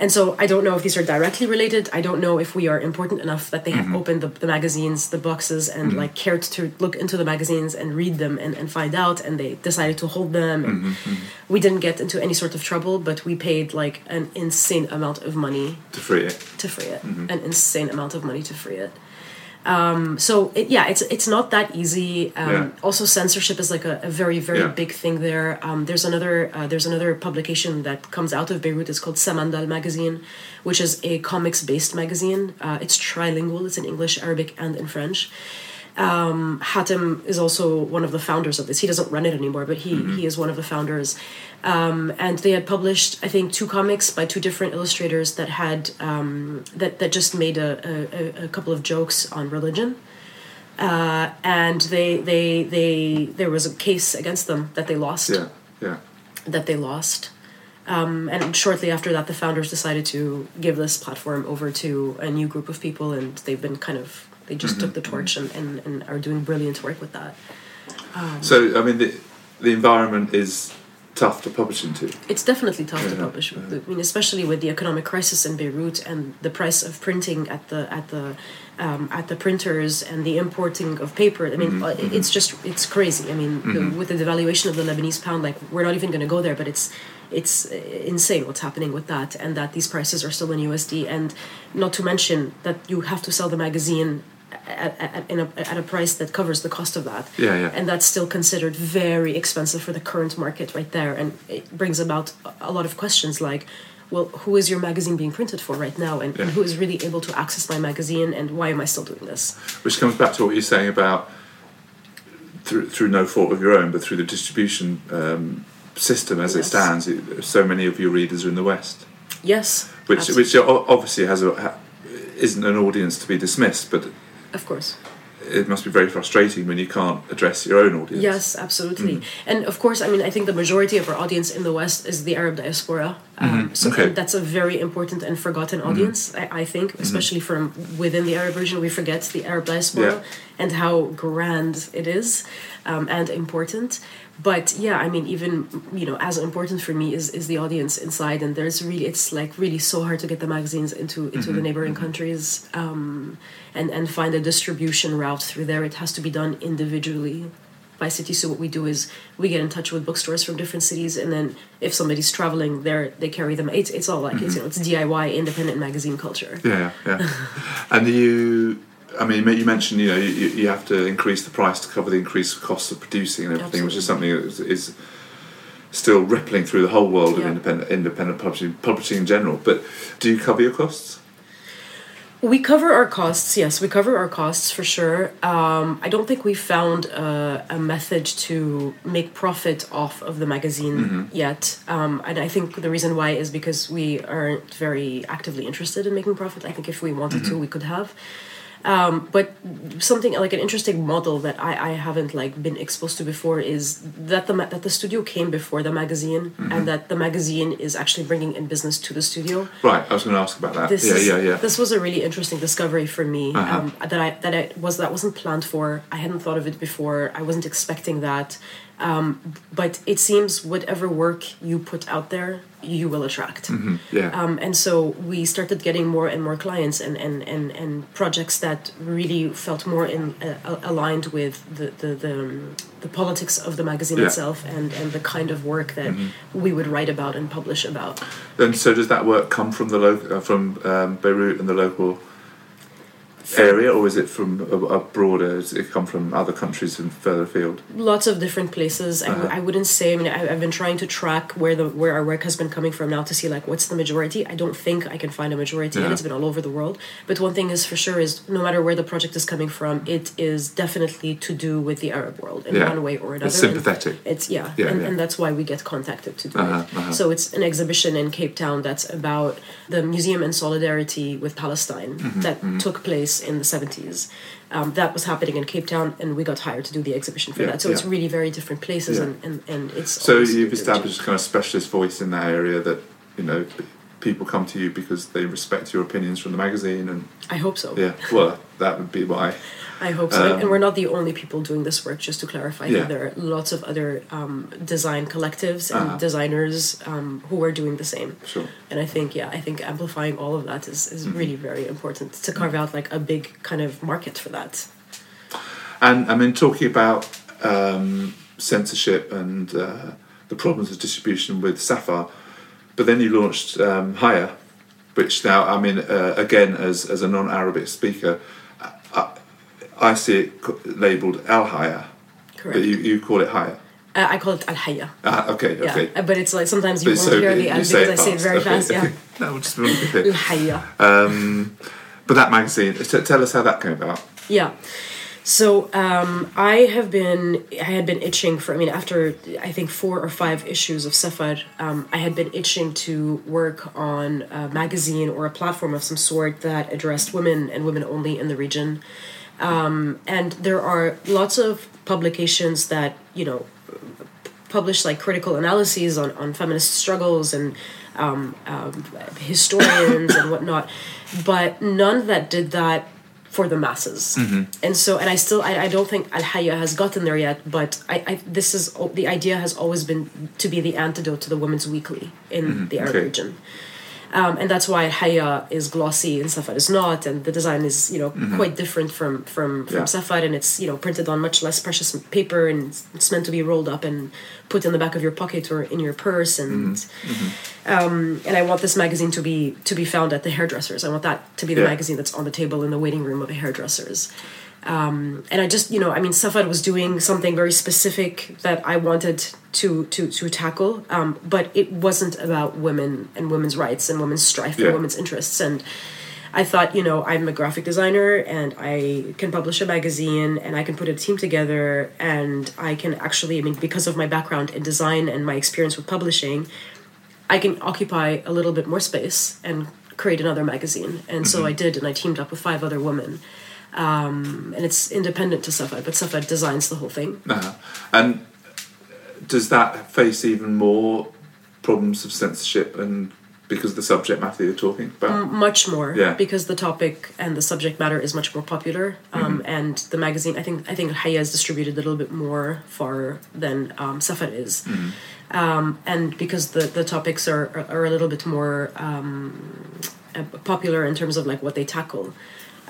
And so I don't know if these are directly related. I don't know if we are important enough that they have mm-hmm. opened the, the magazines, the boxes, and mm-hmm. like cared to look into the magazines and read them and, and find out, and they decided to hold them. And mm-hmm. we didn't get into any sort of trouble, but we paid like an insane amount of money
To free it.
to free it. An insane amount of money to free it um, so it, yeah it's it's not that easy. Um,
Yeah.
also censorship is like a, a very very
Yeah.
big thing there. Um, there's another uh, there's another publication that comes out of Beirut. It's called Samandal magazine which is a comics based magazine. Uh, it's trilingual. It's in English Arabic and in French Um, Hatem is also one of the founders of this. He doesn't run it anymore, but he, he is one of the founders. Um, and they had published, I think, two comics by two different illustrators that had um, that that just made a, a, a couple of jokes on religion. Uh, and they they they there was a case against them that they lost
Yeah, yeah.
that they lost. Um, and shortly after that, the founders decided to give this platform over to a new group of people, and they've been kind of they just took the torch and, and, and are doing brilliant work with that.
So I mean, the the environment is tough to publish into.
It's definitely tough to
Yeah,
publish. I mean, especially with the economic crisis in Beirut and the price of printing at the at the um, at the printers and the importing of paper. I mean, uh, it's just it's crazy. I mean, the, with the devaluation of the Lebanese pound, like we're not even going to go there, but it's it's uh, insane what's happening with that, and that these prices are still in USD, and not to mention that you have to sell the magazine. At, at, in a, at a price that covers the cost of that.
Yeah, yeah.
and that's still considered very expensive for the current market right there. And it brings about a lot of questions like well who is your magazine being printed for right now? And, and who is really able to access my magazine? And why am i still doing this?
Which comes back to what you're saying about through through no fault of your own, but through the distribution um, system as it stands. It, so many of your readers are in the West,
yes.
Which
absolutely.
which obviously has a ha- isn't an audience to be dismissed, but
of course
it must be very frustrating when you can't address your own audience.
Yes, absolutely.
Mm.
And of course, I mean, I think the majority of our audience in the West is the Arab diaspora. Um,
Mm-hmm. Okay.
that's a very important and forgotten audience, I, I think,
Mm-hmm.
especially from within the Arab region. We forget the Arab diaspora
Yeah.
and how grand it is um, and important. But yeah, I mean, even you know, as important for me is is the audience inside, and there's really it's like really so hard to get the magazines into into
Mm-hmm.
the neighboring countries. Um, and, and find a distribution route through there. It has to be done individually by city. So what we do is we get in touch with bookstores from different cities, and then if somebody's traveling there, they carry them. It's it's all like it's you know it's mm-hmm. DIY independent magazine culture.
Yeah, yeah. [laughs] and you, I mean, you mentioned you know you, you have to increase the price to cover the increased costs of producing and everything, which is something that is, is still rippling through the whole world of independent independent publishing, publishing in general. But do you cover your costs?
We cover our costs, yes, we cover our costs for sure. Um, I don't think we found a, a method to make profit off of the magazine yet. Um, and I think the reason why is because we aren't very actively interested in making profit. I think if we wanted to, we could have. Um, but something like an interesting model that I, I haven't like been exposed to before is that the ma- that the studio came before the magazine and that the magazine is actually bringing in business to the studio
Right, I was going to ask about that.
this
yeah,
is,
yeah, yeah.
This was a really interesting discovery for me
Uh-huh.
um, that I that I was that wasn't planned for. I hadn't thought of it before. I wasn't expecting that. Um, but it seems whatever work you put out there, you will attract.
yeah.
Um, and so we started getting more and more clients and, and, and, and projects that really felt more in uh, aligned with the the, the, um, the politics of the magazine
Yeah.
itself and, and the kind of work that
Mm-hmm.
we would write about and publish about.
and so does that work come from the local, uh, from um, Beirut and the local area, or is it from a, a broader? Does it come from other countries and further afield?
lots of different places I
Uh-huh.
I wouldn't say i mean I, i've been trying to track where the where our work has been coming from now to see like what's the majority i don't think i can find a majority
Yeah.
and it's been all over the world but one thing is for sure is no matter where the project is coming from it is definitely to do with the arab world in
Yeah.
one way or another
It's
And
sympathetic.
it's yeah,
Yeah,
and, and that's why we get contacted to do
Uh-huh,
it
uh-huh.
so it's an exhibition in cape town that's about the museum in solidarity with palestine
Mm-hmm,
that took place in the 70s um, that was happening in Cape Town, and we got hired to do the exhibition for
Yeah,
that. So it's really very different places,
Yeah.
and, and, and it's
So you've established a kind of specialist voice in that area that you know people come to you because they respect your opinions from the magazine, and
I hope so.
yeah, well, that would be why.
I hope so.
Um,
and we're not the only people doing this work. Just to clarify,
Yeah.
there are lots of other um, design collectives and
Uh-huh.
designers um, who are doing the same.
Sure.
And I think, yeah, I think amplifying all of that is, is
Mm-hmm.
really very important to carve out like a big kind of market for that.
And I mean, talking about um, censorship and uh, the problems of distribution with Safar, but then you launched um, Hayya, which now, I mean, uh, again, as, as a non Arabic speaker, I see it co- labelled Al Hayya.
Correct.
but you, you call it Hayya.
uh, I call it Al Hayya.
Ah, okay,
Yeah,
okay.
Uh, but it's like sometimes you
But
won't
so
hear the
you
al because I say it very
okay,
fast. Yeah,
okay. [laughs] No, we'll just we'll leave
al
it.
hayya.
Um, but that magazine, t- tell us how that came about.
Yeah. So um, I have been I had been itching for I mean after I think four or five issues of Safar um, I had been itching to work on a magazine or a platform of some sort that addressed women and women only in the region. Um, and there are lots of publications that you know publish like critical analyses on, on feminist struggles and um, um, historians and whatnot, but none that did that for the masses. And so, and I still, I, I don't think Al Hayya has gotten there yet, but I, I, this is, the idea has always been to be the antidote to the Women's Weekly in the Arab
Okay.
region. Um, and that's why Al Hayya is glossy and Safar is not, and the design is, you know, quite different from from from
Yeah.
Safar, and it's you know printed on much less precious paper, and it's- meant to be rolled up and put in the back of your pocket or in your purse, and um, and I want this magazine to be to be found at the hairdressers. I want that to be the
Yeah.
magazine that's on the table in the waiting room of the hairdressers. Um, and I just, you know, I mean, Safar was doing something very specific that I wanted to to to tackle, um, but it wasn't about women and women's rights and women's strife
Yeah.
for women's interests. And I thought, you know, I'm a graphic designer and I can publish a magazine and I can put a team together and I can actually, I mean, because of my background in design and my experience with publishing, I can occupy a little bit more space and create another magazine. And so I did, and I teamed up with five other women. Um, and it's independent to Safar, but Safar designs the whole thing.
Uh-huh. And does that face even more problems of censorship and because of the subject matter you're talking about?
Much more,
Yeah.
because the topic and the subject matter is much more popular. Um, And the magazine, I think, I think Hayya is distributed a little bit more far than um, Safar is. Um, and because the, the topics are, are, are a little bit more um, uh, popular in terms of like what they tackle.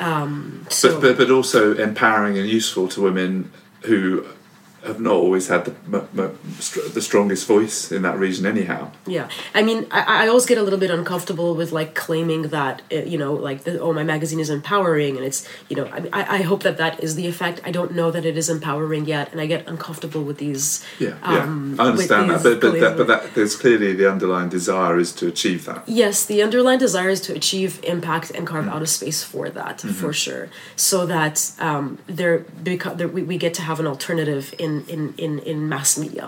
Um, so,
but, but but also empowering and useful to women who have not always had the m- m- str- the strongest voice in that region anyhow.
Yeah, I mean, I, I always get a little bit uncomfortable with like claiming that uh, you know, like the, oh, my magazine is empowering, and it's you know, I, I I hope that that is the effect. I don't know that it is empowering yet, and I get uncomfortable with these.
Yeah,
um,
yeah, I understand that, but but that, but that there's clearly the underlying desire is to achieve that.
Yes, the underlying desire is to achieve impact and carve out a space for that, for sure, so that um, there, beca- there we, we get to have an alternative in, in, in, in mass media.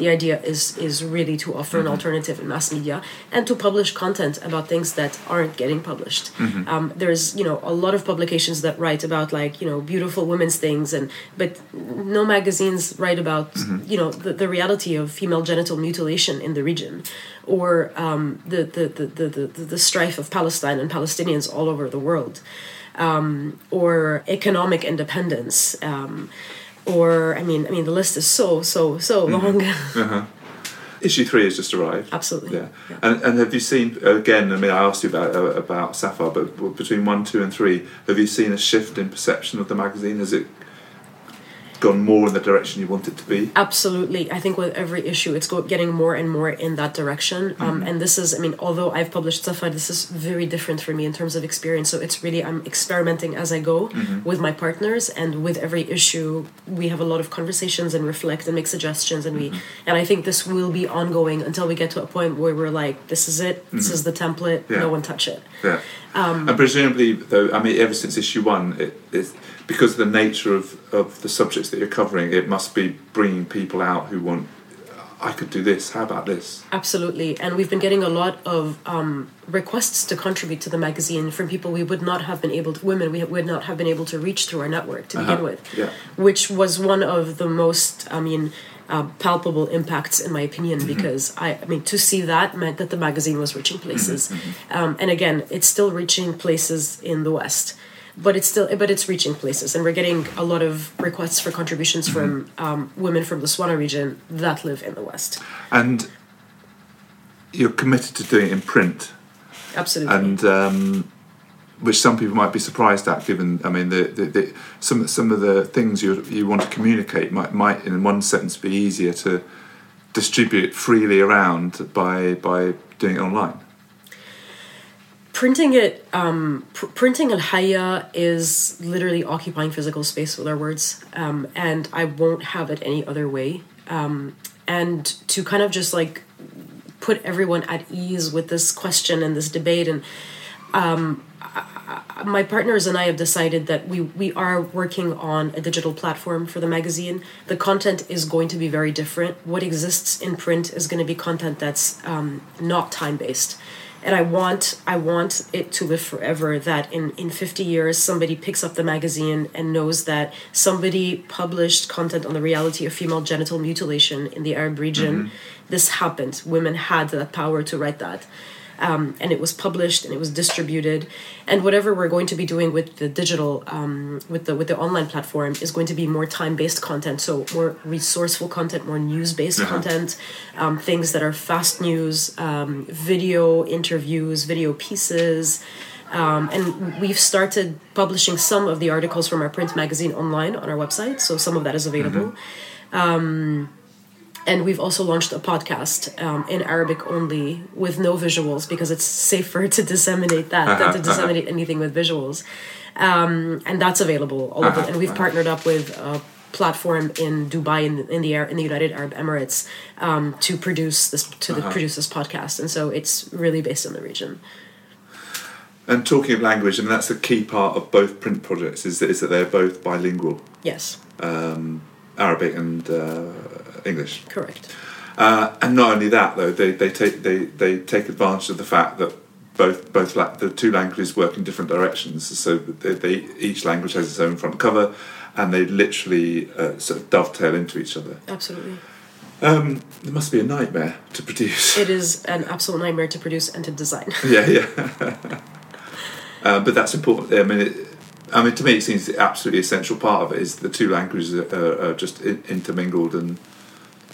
The idea is is really to offer an alternative in mass media and to publish content about things that aren't getting published. Um, there's you know a lot of publications that write about like you know beautiful women's things and but no magazines write about you know the, the reality of female genital mutilation in the region or um, the, the, the, the, the, the strife of Palestine and Palestinians all over the world um, or economic independence um, or I mean I mean the list is so so so long [laughs]
Issue three has just arrived.
absolutely
Yeah. And, and have you seen again? I mean, I asked you about uh, about Safar, but between one, two, and three, have you seen a shift in perception of the magazine? Has it gone more in the direction you want it to be?
Absolutely. I think with every issue, it's getting more and more in that direction. Um, and this is, I mean, although I've published stuff, this is very different for me in terms of experience. So it's really, I'm experimenting as I go with my partners. And with every issue, we have a lot of conversations and reflect and make suggestions. And we, and I think this will be ongoing until we get to a point where we're like, this is it, this is the template,
Yeah.
no one touch it.
Yeah.
Um,
and presumably, though, I mean, ever since issue one, it is because of the nature of, of the subjects that you're covering. It must be bringing people out who want. I could do this. How about this?
Absolutely, and we've been getting a lot of um, requests to contribute to the magazine from people we would not have been able to, women we would not have been able to reach through our network to begin
Uh-huh,
with,
yeah.
which was one of the most, I mean, uh, palpable impacts in my opinion
Mm-hmm.
because I, I mean to see that meant that the magazine was reaching places,
Mm-hmm,
um, and again, it's still reaching places in the West. But it's still, but it's reaching places, and we're getting a lot of requests for contributions
Mm-hmm.
from um, women from the Swana region that live in the West.
And you're committed to doing it in print.
Absolutely.
and um, which some people might be surprised at, given I mean the, the, the some some of the things you you want to communicate might might in one sentence be easier to distribute freely around by by doing it online.
Printing it um, pr- printing al hayya is literally occupying physical space with our words um, and i won't have it any other way um, and to kind of just like put everyone at ease with this question and this debate and um, I, my partners and I have decided that we we are working on a digital platform for the magazine. The content is going to be very different. What exists in print is going to be content that's um, not time based and I want I want it to live forever. That in in fifty years, somebody picks up the magazine and knows that somebody published content on the reality of female genital mutilation in the Arab region. Mm-hmm. This happened. Women had that power to write that um, and it was published and it was distributed. And whatever we're going to be doing with the digital um, with the with the online platform is going to be more time based content. So more resourceful content more news based uh-huh. content um, things that are fast news um, video interviews video pieces. Um, and we've started publishing some of the articles from our print magazine online on our website. So some of that is available. Mm-hmm. um, and we've also launched a podcast um, in Arabic only with no visuals because it's safer [laughs] to disseminate that than to disseminate anything with visuals. Um, and that's available all over. And we've partnered up with a platform in Dubai in, in the in the United Arab Emirates um, to produce this to uh-huh. produce this podcast. And so it's really based in the region.
And talking of language, I mean that's a key part of both print projects is that, is that they're both bilingual.
Yes.
Um, Arabic and uh, English.
Correct.
Uh, and not only that, though, they, they take they, they take advantage of the fact that both both la- the two languages work in different directions. So they, they, each language has its own front cover, and they literally uh, sort of dovetail into each other.
Absolutely.
Um, it must be a nightmare to produce.
It is an absolute nightmare to produce and to design. [laughs]
yeah, yeah. [laughs] uh, but that's important. I mean, it, I mean, to me, it seems the absolutely essential part of it is the two languages are, are just intermingled and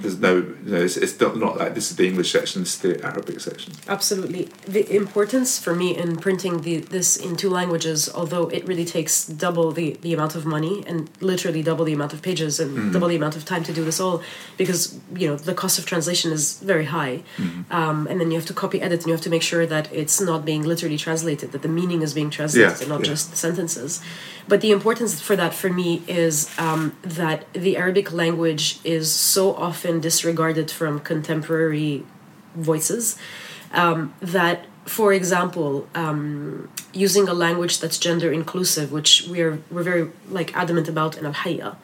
there's no, you know, it's, it's not, not like this is the English section, this is the Arabic section.
Absolutely. The importance for me in printing the, this in two languages, although it really takes double the, the amount of money and literally double the amount of pages and mm-hmm. double the amount of time to do this all, because, you know, the cost of translation is very high. Mm-hmm. Um, and then you have to copy edit and you have to make sure that it's not being literally translated, that the meaning is being translated yeah, and not yeah. just the sentences. But the importance for that for me is um, that the Arabic language is so often disregarded from contemporary voices um, that for example, um, using a language that's gender inclusive, which we're we're very like adamant about in Al Hayya.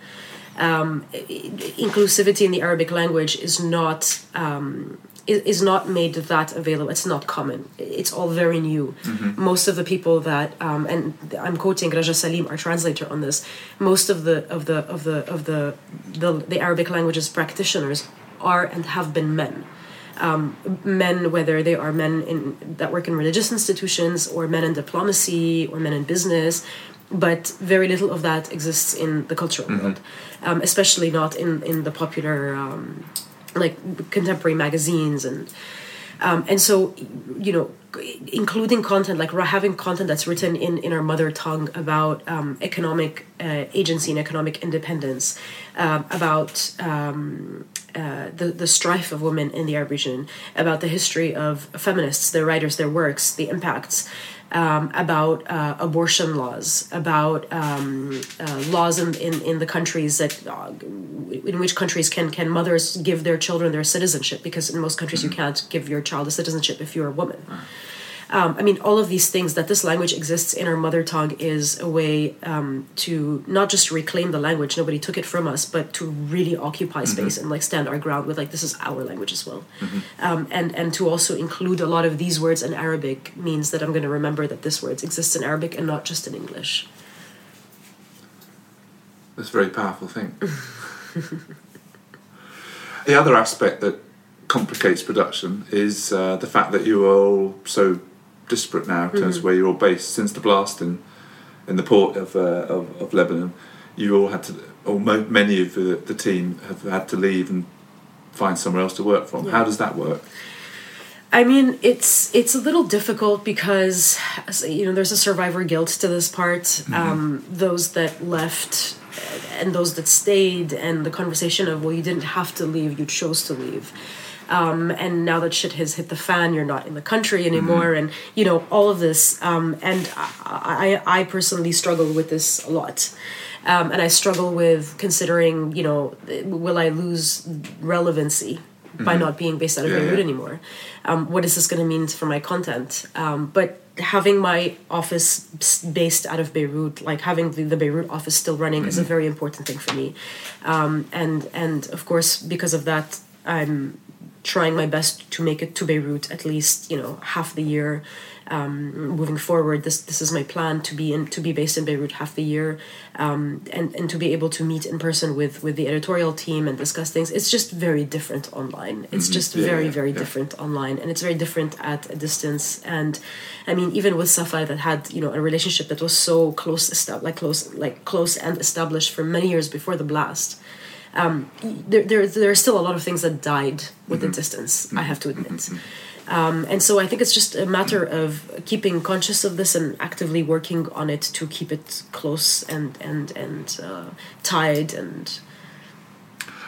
Um, inclusivity in the Arabic language is not um, is not made that available. It's not common. It's all very new. Mm-hmm. Most of the people that um, and I'm quoting Raja Salim, our translator on this. Most of the of the of the of the the, the Arabic languages practitioners are and have been men. Um, men, whether they are men in that work in religious institutions or men in diplomacy or men in business, but very little of that exists in the cultural mm-hmm. world, um, especially not in in the popular um, like contemporary magazines and um, and so you know including content like having content that's written in in our mother tongue about um, economic uh, agency and economic independence um, about um, uh, the the strife of women in the Arab region about the history of feminists their writers their works the impacts um, about uh, abortion laws, about um, uh, laws in, in, in, the countries that, uh, in which countries can, can mothers give their children their citizenship, because in most countries mm-hmm. you can't give your child a citizenship if you're a woman. Mm-hmm. Um, I mean, all of these things that this language exists in our mother tongue is a way um, to not just reclaim the language, nobody took it from us, but to really occupy mm-hmm. space and like stand our ground with like this is our language as well, mm-hmm. um, and and to also include a lot of these words in Arabic means that I'm going to remember that this word exists in Arabic and not just in English.
That's a very powerful thing. [laughs] the other aspect that complicates production is uh, the fact that you are all so disparate now in terms mm. of where you're all based. Since the blast in, in the port of, uh, of, of, Lebanon, you all had to, or mo- many of the, the team have had to leave and find somewhere else to work from. Yeah. How does that work?
I mean, it's it's a little difficult because you know there's a survivor guilt to this part. Mm-hmm. Um, those that left and those that stayed, and the conversation of well, you didn't have to leave, you chose to leave um, and now that shit has hit the fan, you're not in the country anymore, mm-hmm. and you know all of this. Um, and I, I, I personally struggle with this a lot. Um, and I struggle with considering, you know, will I lose relevancy by mm-hmm. not being based out of yeah, Beirut yeah. anymore? Um, what is this going to mean for my content? Um, but having my office based out of Beirut, like having the, the Beirut office still running, is a very important thing for me. Um, and and of course, because of that, I'm trying my best to make it to Beirut at least you know half the year. Um, moving forward, this this is my plan to be in to be based in Beirut half the year, um, and and to be able to meet in person with with the editorial team and discuss things. It's just very different online. It's just
Yeah,
very
yeah,
very
yeah.
different online, and it's very different at a distance. And I mean, even with Safar that had you know a relationship that was so close, like close like close and established for many years before the blast um, there, there, there are still a lot of things that died with the distance, I have to admit. Um, and so I think it's just a matter of keeping conscious of this and actively working on it to keep it close and and and uh, tied and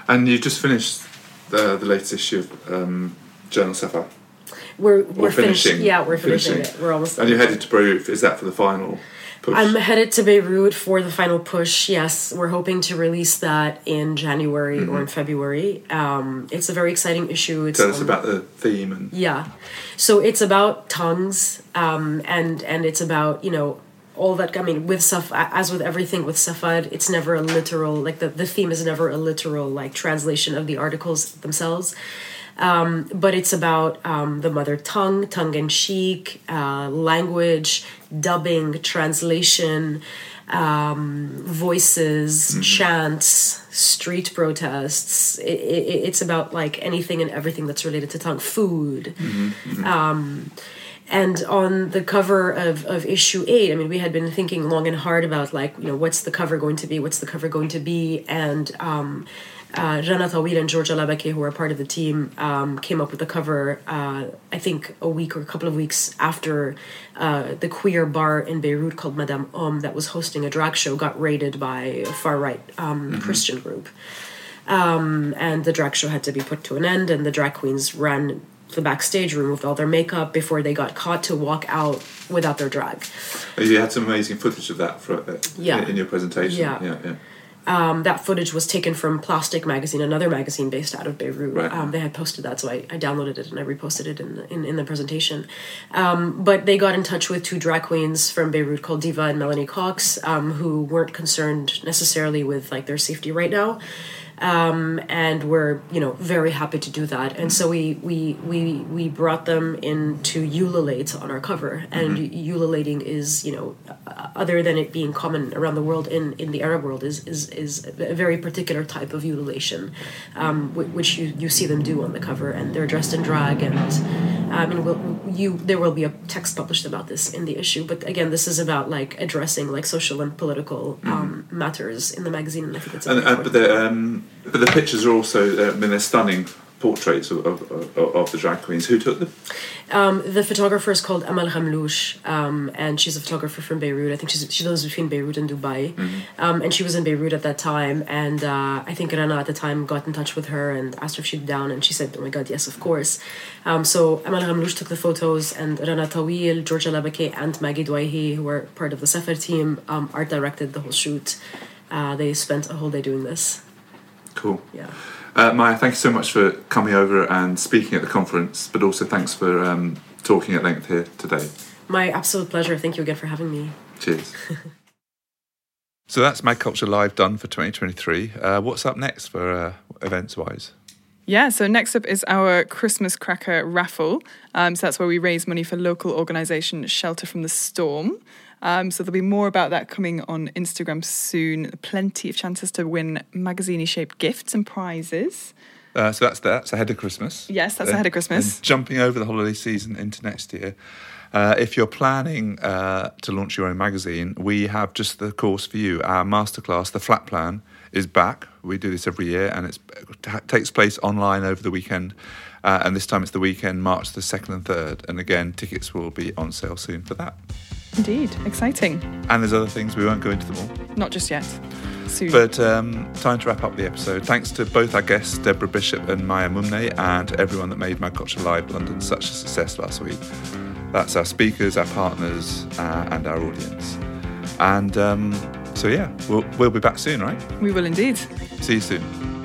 And you just finished the, the latest issue of um, Journal Safar.
we're we're
finishing.
finishing. Yeah, we're finishing,
Finishing.
it. We're almost.
And you're headed to Beirut. Is that for the final push?
I'm headed to Beirut for the final push. Yes, we're hoping to release that in January or in February. Um, it's a very exciting issue. It's
Tell us
on-
about the theme and
Yeah, so it's about tongues, um, and and it's about you know all that. I mean, with Saf, as with everything with Safar, it's never a literal like the the theme is never a literal like translation of the articles themselves. Um, but it's about um, the mother tongue, tongue in cheek, uh, language, dubbing, translation, um, voices, chants, street protests. It, it, it's about like anything and everything that's related to tongue, food. Um, and on the cover of, of issue eight, I mean, we had been thinking long and hard about like, you know, what's the cover going to be? What's the cover going to be? And um, uh, Rana Tawil and Georgia Labake, who are part of the team, um, came up with the cover, uh, I think a week or a couple of weeks after uh, the queer bar in Beirut called Madame Om that was hosting a drag show got raided by a far right um, Christian group. Um, and the drag show had to be put to an end, and the drag queens ran the backstage, removed all their makeup before they got caught to walk out without their drag.
you had some amazing footage of that for uh,
Yeah.
in, in your presentation.
Yeah.
yeah, yeah.
Um, that footage was taken from Plastic Magazine, another magazine based out of Beirut.
Right.
Um, they had posted that, so I, I downloaded it and I reposted it in the, in, in the presentation. Um, but they got in touch with two drag queens from Beirut called Diva and Melanie Cox, um, who weren't concerned necessarily with like their safety right now. Um, and we're you know very happy to do that, and so we we we we brought them into Ululate on our cover, and ululating is you know other than it being common around the world in, in the Arab world is is, is a very particular type of ululation, um, which you, you see them do on the cover, and they're dressed in drag, and I mean we'll, you there will be a text published about this in the issue, but again this is about like addressing like social and political um, matters in the magazine, and I think it's
And, uh, but the um, but the pictures are also uh, I mean they're stunning portraits of, of, of, the drag queens. Who took them?
Um, the photographer is called Amal Hamlouche, um, and she's a photographer from Beirut. I think she's, she lives between Beirut and Dubai. Um, and she was in Beirut at that time. And uh, I think Rana at the time got in touch with her and asked her if she'd be down. And she said, Oh my God, yes, of course. Um, so Amal Hamlouche took the photos, and Rana Tawil, Georgia Labake, and Maggie Dwaihi, who were part of the Safar team, um, art directed the whole shoot. Uh, they spent a whole day doing this.
Cool.
Yeah.
Uh, Maya, thank you so much for coming over and speaking at the conference, but also thanks for um, talking at length here today.
My absolute pleasure. Thank you again for having me.
Cheers. [laughs] so that's Mag Culture Live done for 2023. Uh, what's up next for uh, events wise?
Yeah, so next up is our Christmas cracker raffle. Um, so that's where we raise money for local organisation Shelter from the Storm. Um, so there'll be more about that coming on Instagram soon. Plenty of chances to win magazine shaped gifts and prizes.
Uh, so that's that's ahead of Christmas.
Yes, that's
Uh,
ahead of Christmas.
Jumping over the holiday season into next year. Uh, if you're planning uh, to launch your own magazine, we have just the course for you. Our masterclass, the Flat Plan, is back. We do this every year, and it's, it takes place online over the weekend. Uh, and this time it's the weekend, March the second and third. And again, tickets will be on sale soon for that.
Indeed, exciting.
And there's other things we won't go into them all.
Not just yet. Soon.
But um, time to wrap up the episode. Thanks to both our guests, Debra Bishop and Maya Moumne, and everyone that made Mag Culture Live London such a success last week. That's our speakers, our partners, uh, and our audience. And um, so, yeah, we'll, we'll be back soon, right?
we will indeed.
See you soon.